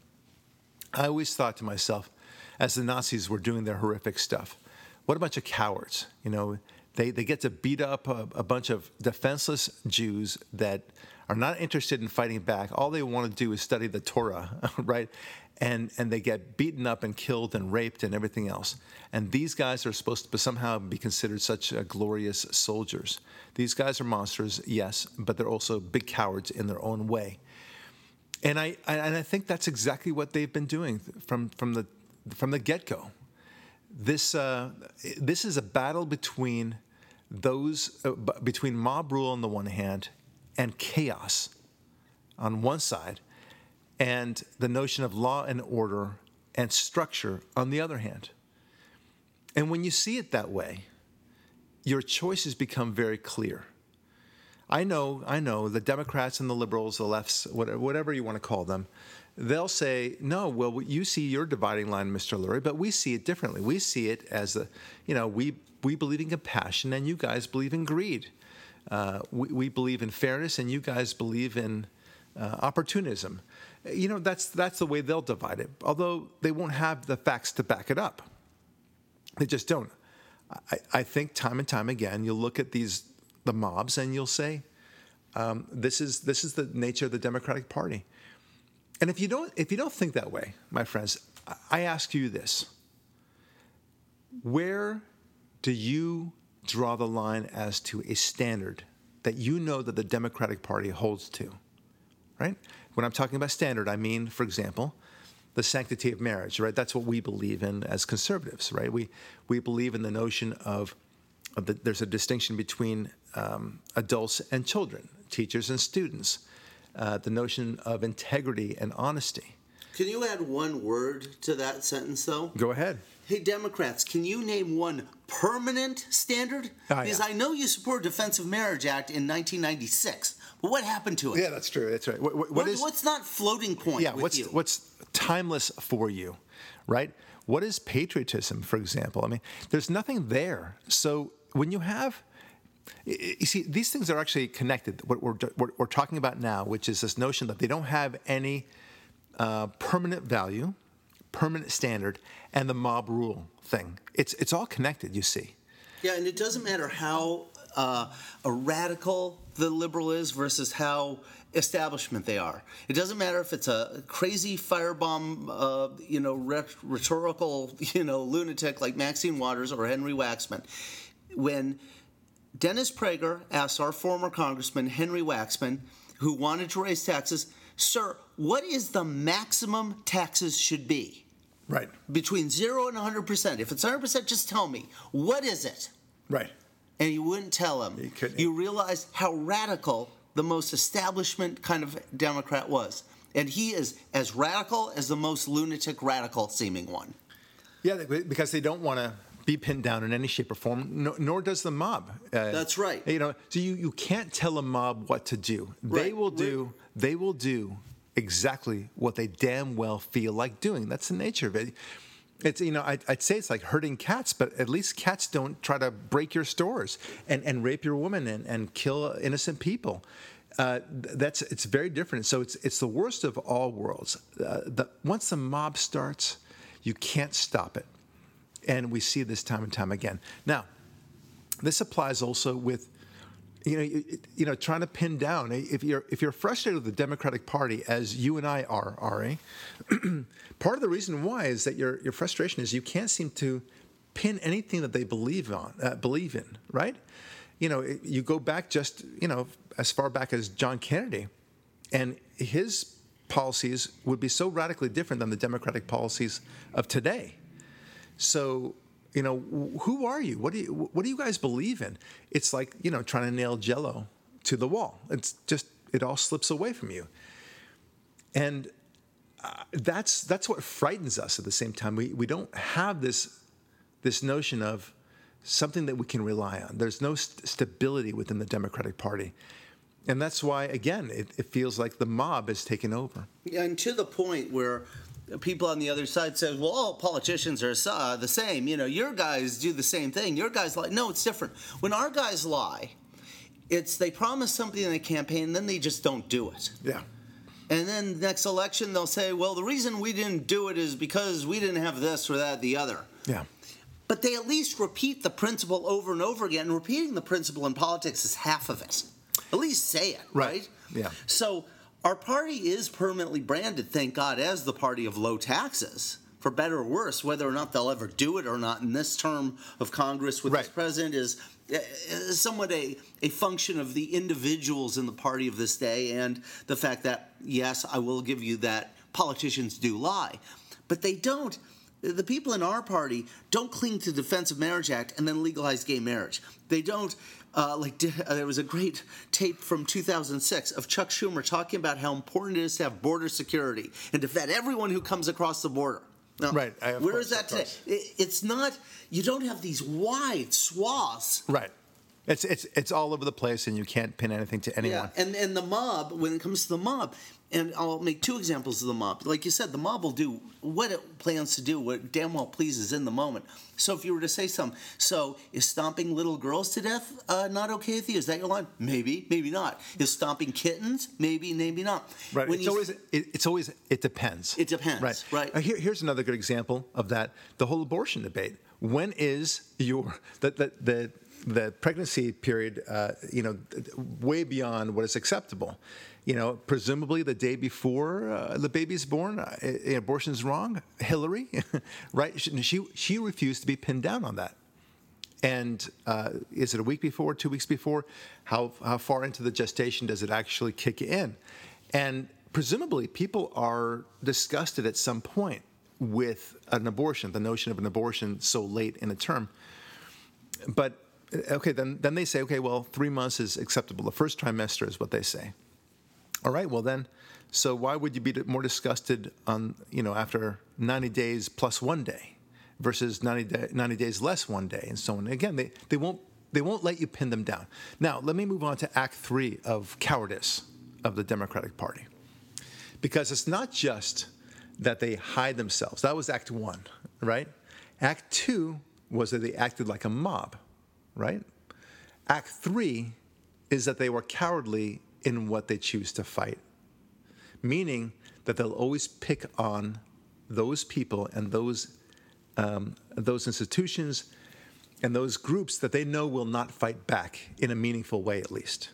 I always thought to myself, as the Nazis were doing their horrific stuff, what a bunch of cowards. You know, they, they get to beat up a, a bunch of defenseless Jews that are not interested in fighting back. All they want to do is study the Torah, right? And and they get beaten up and killed and raped and everything else. And these guys are supposed to somehow be considered such uh, glorious soldiers. These guys are monsters, yes, but they're also big cowards in their own way. And I and I think that's exactly what they've been doing from from the from the get go. This uh, this is a battle between those uh, between mob rule on the one hand and chaos on one side, and the notion of law and order and structure on the other hand. And when you see it that way, your choices become very clear. I know, I know, the Democrats and the liberals, the lefts, whatever you want to call them, they'll say, no, well, you see your dividing line, Mr. Lurie, but we see it differently. We see it as the, you know, we, we believe in compassion and you guys believe in greed. Uh, we, we, believe in fairness and you guys believe in uh, opportunism. You know, that's, that's the way they'll divide it, although they won't have the facts to back it up. They just don't. I, I think time and time again, you'll look at these the mobs and you'll say, um, this is this is the nature of the Democratic Party. And if you don't if you don't think that way, my friends, I ask you this: Where do you draw the line as to a standard that you know that the Democratic Party holds to? Right? When I'm talking about standard, I mean, for example, the sanctity of marriage. Right? That's what we believe in as conservatives. Right? We we believe in the notion of there's a distinction between um, adults and children, teachers and students, uh, the notion of integrity and honesty. Can you add one word to that sentence, though? Go ahead. Hey, Democrats, can you name one permanent standard? Oh, because yeah. I know you support Defense of Marriage Act in 1996, but what happened to it? Yeah, that's true. That's right. What, what, what is, what's not floating point? Yeah, what's you? what's timeless for you, right? What is patriotism, for example? I mean, there's nothing there. So when you have you see, these things are actually connected. What we're, what we're talking about now, which is this notion that they don't have any uh, permanent value, permanent standard, and the mob rule thing. It's, it's all connected, you see. Yeah, and it doesn't matter how uh, a radical the liberal is versus how establishment they are. It doesn't matter if it's a crazy firebomb, uh, you know, rhetorical, you know, lunatic like Maxine Waters or Henry Waxman. When Dennis Prager asked our former Congressman Henry Waxman, who wanted to raise taxes, Sir, what is the maximum taxes should be? Right. Between zero and 100%. If it's 100%, just tell me. What is it? Right. And you wouldn't tell him. You couldn't. You realized how radical the most establishment kind of Democrat was. And he is as radical as the most lunatic radical seeming one. Yeah, because they don't want to be pinned down in any shape or form, no, nor does the mob. Uh, That's right. You know, so you, you can't tell a mob what to do. They Right. will do they will do exactly what they damn well feel like doing. That's the nature of it. It's you know I'd, I'd say it's like herding cats, but at least cats don't try to break your stores and, and rape your woman and, and kill innocent people. Uh, that's it's very different. So it's it's the worst of all worlds. Uh, the, once the mob starts, you can't stop it and we see this time and time again. Now, this applies also with, you know, you, you know, trying to pin down. If you're if you're frustrated with the Democratic Party, as you and I are, Ari, part of the reason why is that your your frustration is you can't seem to pin anything that they believe on, uh, believe in, right? You know, you go back just you know as far back as John Kennedy, and his policies would be so radically different than the Democratic policies of today. So, you know, who are you? What do you what do you guys believe in? It's like, you know, trying to nail jello to the wall. It's just it all slips away from you. And uh, that's that's what frightens us at the same time. We we don't have this this notion of something that we can rely on. There's no st- stability within the Democratic Party. And that's why, again, it, it feels like the mob has taken over. Yeah, And to the point where people on the other side says, "Well, all politicians are uh, the same. You know, your guys do the same thing. Your guys lie." No, it's different. When our guys lie, it's they promise something in a campaign, and then they just don't do it. Yeah. And then next election, they'll say, "Well, the reason we didn't do it is because we didn't have this or that, or the other." Yeah. But they at least repeat the principle over and over again. And repeating the principle in politics is half of it. At least say it, Right. right? Yeah. So our party is permanently branded, thank God, as the party of low taxes. For better or worse, whether or not they'll ever do it or not in this term of Congress with this president is, is somewhat a, a function of the individuals in the party of this day and the fact that, yes, I will give you that politicians do lie. But they don't. The people in our party don't cling to the Defense of Marriage Act and then legalize gay marriage. They don't. Uh, like uh, there was a great tape from 2006 of Chuck Schumer talking about how important it is to have border security and to vet everyone who comes across the border. Now, Right, I- where course, is that today? It- it's not. You don't have these wide swaths Right. It's it's it's all over the place, and you can't pin anything to anyone. Yeah, and and the mob, when it comes to the mob, and I'll make two examples of the mob. Like you said, the mob will do what it plans to do, what it damn well pleases in the moment. So if you were to say something, so is stomping little girls to death uh, not okay with you? Is that your line? Maybe, maybe not. Is stomping kittens? Maybe, maybe not. Right. When it's always it, it's always it depends. It depends, Right. right. Here, here's another good example of that: the whole abortion debate. When is your the the the, the pregnancy period? Uh, you know, way beyond what is acceptable. You know, presumably the day before uh, the baby's born, uh, abortion's wrong. Hillary, right? She she she refused to be pinned down on that. And uh, is it a week before, two weeks before? How, how far into the gestation does it actually kick in? And presumably, people are disgusted at some point with an abortion, the notion of an abortion so late in a term. But uh, okay, then, then they say, okay, well, three months is acceptable. The first trimester is what they say. All right, well then, so why would you be more disgusted on, you know, after 90 days plus one day versus 90, day, 90 days less one day and so on? Again, they, they, won't, they won't let you pin them down. Now, let me move on to Act Three of cowardice of the Democratic Party. Because it's not just that they hide themselves. That was Act One, right? Act Two was that they acted like a mob, right? Act Three is that they were cowardly in what they choose to fight, meaning that they'll always pick on those people and those um, those institutions and those groups that they know will not fight back in a meaningful way, at least.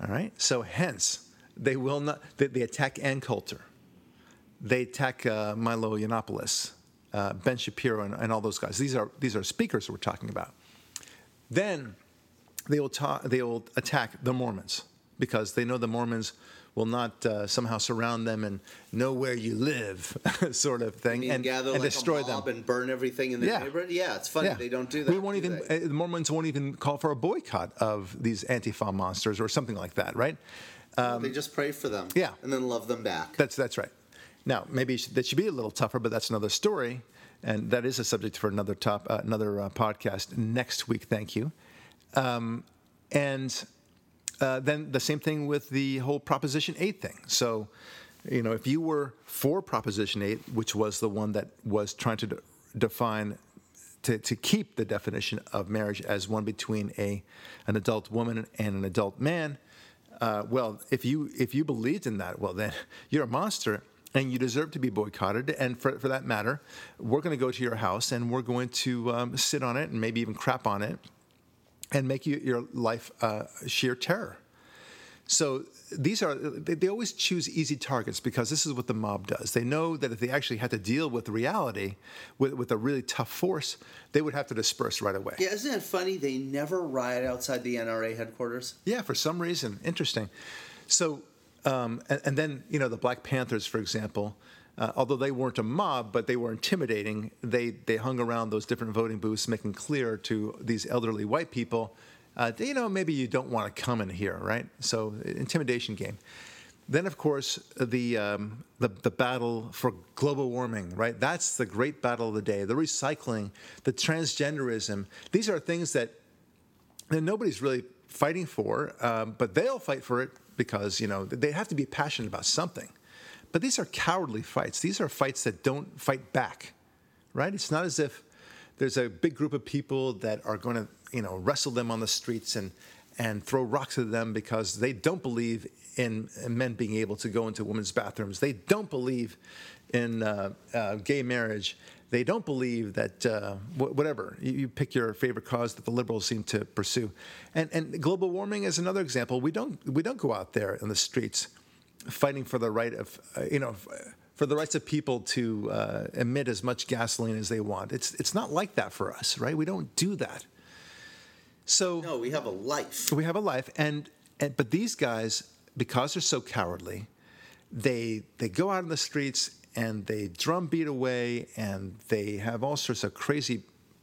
All right. So hence they will not. They, they attack Ann Coulter. They attack uh, Milo Yiannopoulos, uh, Ben Shapiro, and, and all those guys. These are these are speakers we're talking about. Then they will ta- they will attack the Mormons because they know the Mormons will not uh, somehow surround them and know where you live, sort of thing, and, gather and like destroy them. and burn everything in the Yeah. neighborhood. Yeah, it's funny they don't do that. We won't even. they? Uh, the Mormons won't even call for a boycott of these Antifa monsters or something like that, right? they just pray for them. um, yeah. and then love them back. That's that's right. Now maybe that should be a little tougher, but that's another story, and that is a subject for another top uh, another uh, podcast next week. Thank you. Um, and uh, then the same thing with the whole Proposition Eight thing. So, you know, if you were for Proposition Eight, which was the one that was trying to de- define to, to keep the definition of marriage as one between a an adult woman and an adult man. Uh, well, if you if you believed in that, well then you're a monster and you deserve to be boycotted. And for, for that matter, we're going to go to your house and we're going to um, sit on it and maybe even crap on it and make you, your life uh, sheer terror. So these are they, they always choose easy targets because this is what the mob does. They know that if they actually had to deal with reality, with, with a really tough force, they would have to disperse right away. Yeah, isn't it funny? They never riot outside the NRA headquarters. Yeah, for some reason, interesting. So, um, and, and then you know the Black Panthers, for example, uh, although they weren't a mob, but they were intimidating. They they hung around those different voting booths, making clear to these elderly white people, uh, that, you know, maybe you don't want to come in here, right? So, intimidation game. Then, of course, the, um, the the battle for global warming, right? That's the great battle of the day. The recycling, the transgenderism. These are things that and nobody's really fighting for, um, but they'll fight for it because you know they have to be passionate about something. But these are cowardly fights. These are fights that don't fight back, right? It's not as if there's a big group of people that are going to you know wrestle them on the streets and and throw rocks at them because they don't believe in, men being able to go into women's bathrooms. They don't believe in uh, uh, gay marriage. They don't believe that uh, wh- whatever you, you pick your favorite cause that the liberals seem to pursue, and and global warming is another example. We don't we don't go out there in the streets fighting for the right of uh, you know. For the rights of people to uh, emit as much gasoline as they want, it's it's not like that for us, right? We don't do that. So No, we have a life. we have a life, and, and but these guys, because they're so cowardly, they they go out in the streets and they drumbeat away, and they have all sorts of crazy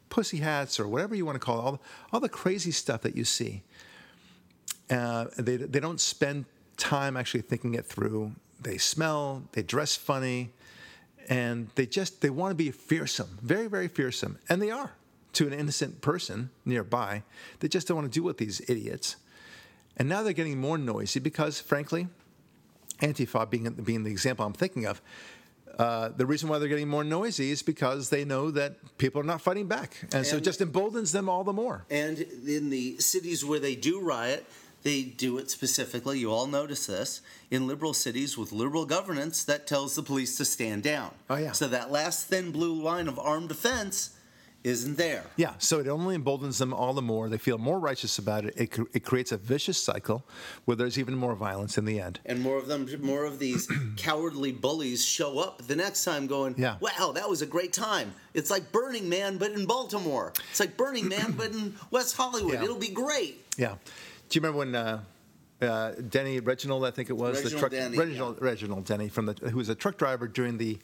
pussy hats or whatever you want to call it, all all the crazy stuff that you see. Uh, they they don't spend time actually thinking it through. They smell, they dress funny, and they just they want to be fearsome, very very fearsome, and they are to an innocent person nearby. They just don't want to deal with these idiots. And now they're getting more noisy because, frankly, Antifa being being the example I'm thinking of, uh, the reason why they're getting more noisy is because they know that people are not fighting back, and, so it just emboldens them all the more. And in the cities where they do riot, they do it specifically. You all notice this in liberal cities with liberal governance that tells the police to stand down. Oh, yeah. So that last thin blue line of armed defense isn't there. Yeah, so it only emboldens them all the more. They feel more righteous about it. It, it creates a vicious cycle where there's even more violence in the end. And more of them, more of these cowardly bullies show up the next time, going, Yeah. "Wow, that was a great time." It's like Burning Man, but in Baltimore. It's like Burning Man, but in West Hollywood. Yeah. It'll be great. Yeah. Do you remember when uh, uh, Denny Reginald, I think it was, Reginald the truck, Denny, Reginald, Reginald Denny, from the, who was a truck driver during the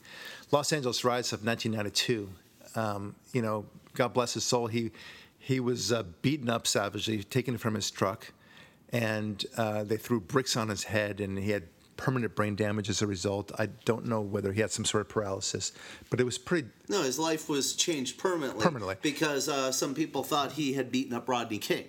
Los Angeles riots of 1992. Um, you know, God bless his soul. He he was uh, beaten up savagely, taken from his truck, and uh, they threw bricks on his head, and he had permanent brain damage as a result. I don't know whether he had some sort of paralysis, but it was pretty. No, his life was changed permanently. Permanently. Because uh, some people thought he had beaten up Rodney King.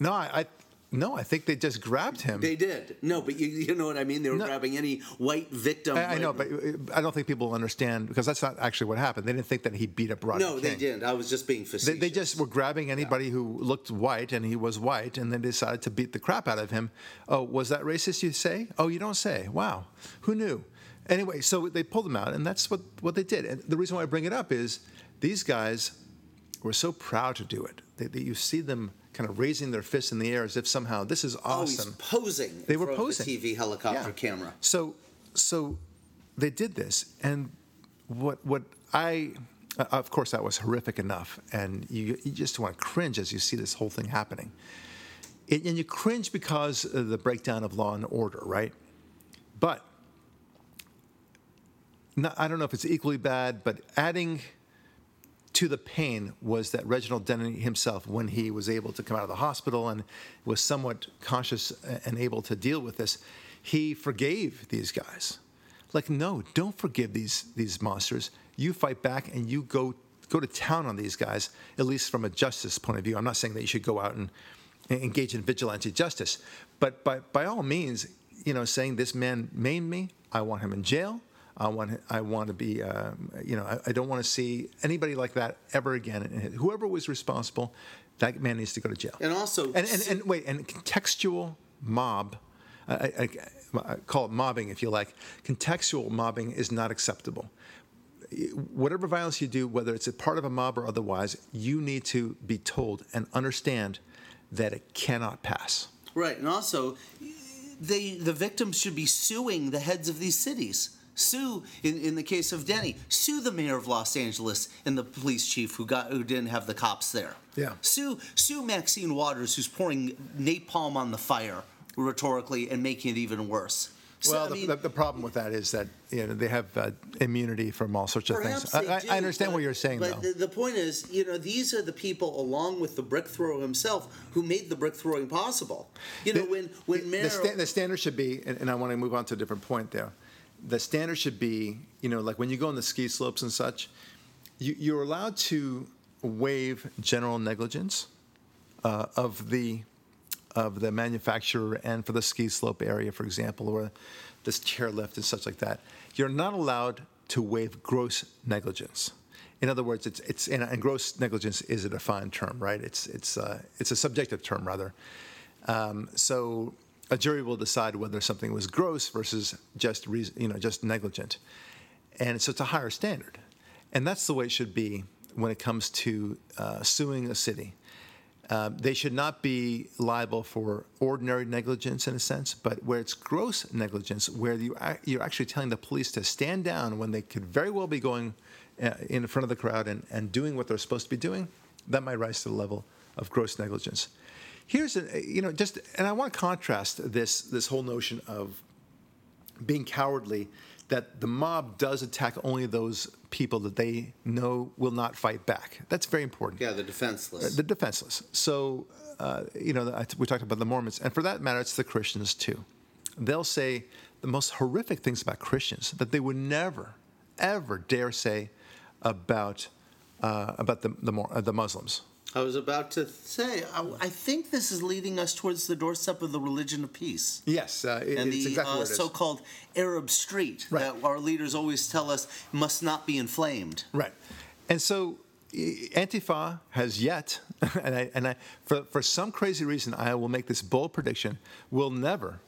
No, I, I no, I think they just grabbed him. They did. No, but you, you know what I mean? They were No. grabbing any white victim. I, I know, but uh, I don't think people understand because that's not actually what happened. They didn't think that he beat up Rodney No, they didn't. I was just being They, facetious. they just were grabbing anybody who looked white, and he was white, and then decided to beat the crap out of him. Oh, was that racist? You say? Oh, you don't say. Wow, who knew? Anyway, so they pulled him out, and that's what what they did. And the reason why I bring it up is these guys were so proud to do it. They, they, you see them kind of raising their fists in the air as if somehow this is Oh, awesome. posing. They were posing. the TV helicopter Yeah. camera. So, so they did this, and what what I, uh, of course, that was horrific enough, and you you just want to cringe as you see this whole thing happening. It, and you cringe because of the breakdown of law and order, right? But no, I don't know if it's equally bad, but adding to the pain was that Reginald Denny himself, when he was able to come out of the hospital and was somewhat conscious and able to deal with this, he forgave these guys. Like, no, don't forgive these these monsters. You fight back and you go go to town on these guys, at least from a justice point of view. I'm not saying that you should go out and and engage in vigilante justice, but by by all means, you know, saying this man maimed me, I want him in jail. I want I want to be uh, you know I, I don't want to see anybody like that ever again. And whoever was responsible, that man needs to go to jail. And also, and and, and wait, and contextual mob, I, I, I call it mobbing if you like. Contextual mobbing is not acceptable. Whatever violence you do, whether it's a part of a mob or otherwise, you need to be told and understand that it cannot pass. Right, and also, they the victims should be suing the heads of these cities. Sue, in, in the case of Denny, sue the mayor of Los Angeles and the police chief who got who didn't have the cops there. Yeah. Sue sue Maxine Waters who's pouring napalm on the fire rhetorically and making it even worse. So, Well, I mean, the, the problem with that is that you know they have uh, immunity from all sorts of things. I, do, I understand but- what you're saying, but though. the, the point is, you know, these are the people, along with the brick thrower himself, who made the brick throwing possible. You know, The- when when the, sta- the standard should be, and, and I want to move on to a different point there. The standard should be, you know, like when you go on the ski slopes and such, you, you're allowed to waive general negligence uh, of the of the manufacturer and for the ski slope area, for example, or this chairlift and such like that. You're not allowed to waive gross negligence. In other words, it's it's and, and gross negligence is a defined term, right? It's it's uh, it's a subjective term rather. Um, so a jury will decide whether something was gross versus just you know just negligent, and so it's a higher standard. And that's the way it should be when it comes to uh, suing a city. Uh, they should not be liable for ordinary negligence in a sense, but where it's gross negligence, where you, you're actually telling the police to stand down when they could very well be going uh, in front of the crowd and, and doing what they're supposed to be doing, that might rise to the level of gross negligence. Here's a, you know, just, and I want to contrast this, this whole notion of being cowardly that the mob does attack only those people that they know will not fight back. That's very important. Yeah, the defenseless. The defenseless. So, uh, you know, we talked about the Mormons, and for that matter, it's the Christians too. They'll say the most horrific things about Christians that they would never, ever dare say about uh, about the the, uh, the Muslims. I was about to say, I, I, think this is leading us towards the doorstep of the religion of peace. Yes, uh, it, and the exactly uh, so-called Arab street right. that our leaders always tell us must not be inflamed. Right, and so Antifa has yet, and I, and I, for for some crazy reason, I will make this bold prediction: will never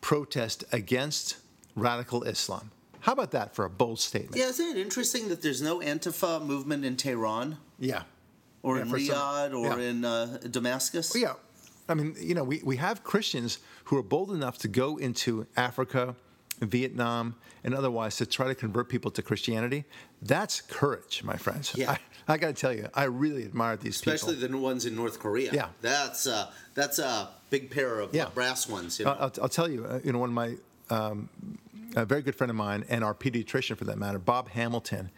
protest against radical Islam. How about that for a bold statement? Yeah, isn't it interesting that there's no Antifa movement in Tehran? Yeah or yeah, in Riyadh some, or yeah. in uh, Damascus? Yeah. I mean, you know, we, we have Christians who are bold enough to go into Africa, Vietnam, and otherwise to try to convert people to Christianity. That's courage, my friends. Yeah. I, I got to tell you, I really admire these people. Especially people. the ones in North Korea. Yeah. That's, uh, that's a big pair of uh, yeah. brass ones. You know? I'll, I'll, tell you, uh, you know, one of my, um, a very good friend of mine, and our pediatrician for that matter, Bob Hamilton,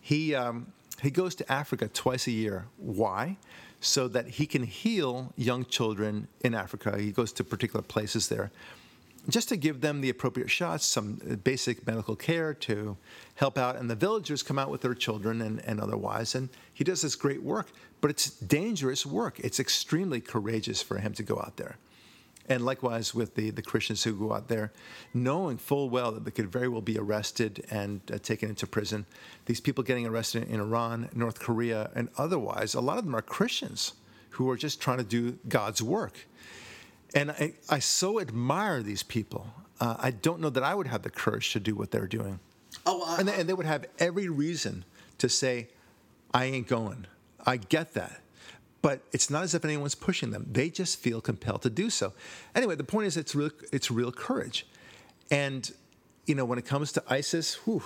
he, um, he goes to Africa twice a year. Why? So that he can heal young children in Africa. He goes to particular places there just to give them the appropriate shots, some basic medical care to help out. And the villagers come out with their children and, and otherwise. And he does this great work, but it's dangerous work. It's extremely courageous for him to go out there. And likewise with the, the Christians who go out there, knowing full well that they could very well be arrested and uh, taken into prison. These people getting arrested in Iran, North Korea, and otherwise, a lot of them are Christians who are just trying to do God's work. And I, I so admire these people. Uh, I don't know that I would have the courage to do what they're doing. Oh, and, they, and they would have every reason to say, I ain't going. I get that but it's not as if anyone's pushing them. They just feel compelled to do so. Anyway, the point is, it's real, it's real courage. And, you know, when it comes to ISIS, whew,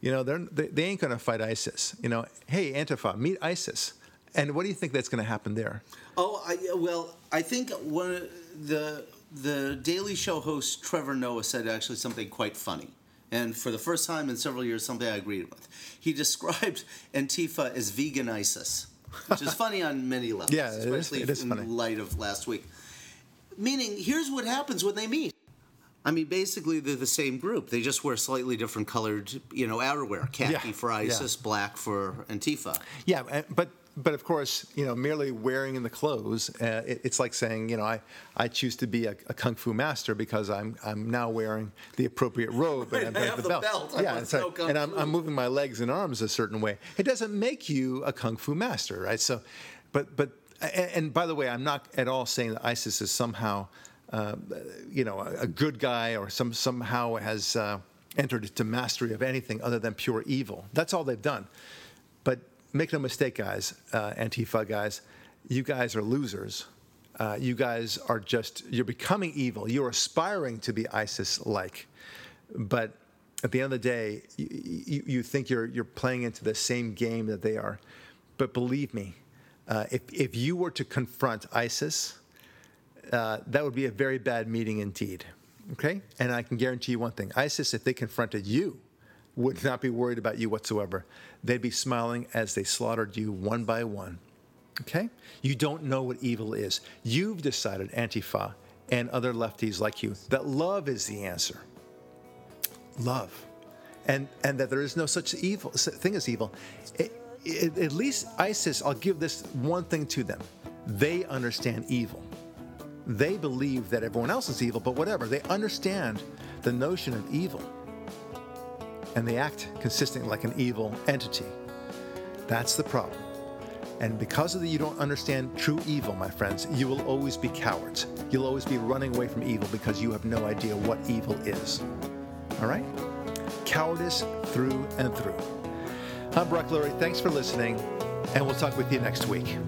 you know, they, they ain't going to fight ISIS. You know, hey, Antifa, meet ISIS. And what do you think that's going to happen there? Oh, I, well, I think one of the the Daily Show host Trevor Noah said actually something quite funny, and for the first time in several years, something I agreed with. He described Antifa as vegan ISIS which is funny on many levels. Yeah, especially it is, it is in funny. light of last week. Meaning, here's what happens when they meet. I mean, basically, they're the same group. They just wear slightly different colored, you know, outerwear. Khaki yeah, for ISIS, yeah. black for Antifa. Yeah, but but of course, you know, merely wearing in the clothes, uh, it, it's like saying, you know, I, I choose to be a, a, kung fu master because I'm I'm now wearing the appropriate robe and I have the, the belt. belt. Yeah, so, and I'm, I'm moving my legs and arms a certain way. It doesn't make you a kung fu master, right? So, but but and, and by the way, I'm not at all saying that ISIS is somehow, uh, you know, a, a, good guy or some somehow has uh, entered into mastery of anything other than pure evil. That's all they've done. But make no mistake, guys, uh, Antifa guys, you guys are losers. Uh, you guys are just, you're becoming evil. You're aspiring to be ISIS like. But at the end of the day, you, you, you, think you're, you're playing into the same game that they are. But believe me, uh, if, if you were to confront ISIS, uh, that would be a very bad meeting indeed. Okay? And I can guarantee you one thing ISIS, if they confronted you, would not be worried about you whatsoever. They'd be smiling as they slaughtered you one by one. Okay? You don't know what evil is. You've decided, Antifa and other lefties like you, that love is the answer. Love. And, and that there is no such evil thing as evil. It, it, at least ISIS, I'll give this one thing to them. They understand evil. They believe that everyone else is evil, but whatever. They understand the notion of evil and they act consistently like an evil entity. That's the problem. And because of that, you don't understand true evil, my friends, you will always be cowards. You'll always be running away from evil because you have no idea what evil is. All right? Cowardice through and through. I'm Brock Lurie. Thanks for listening, and we'll talk with you next week.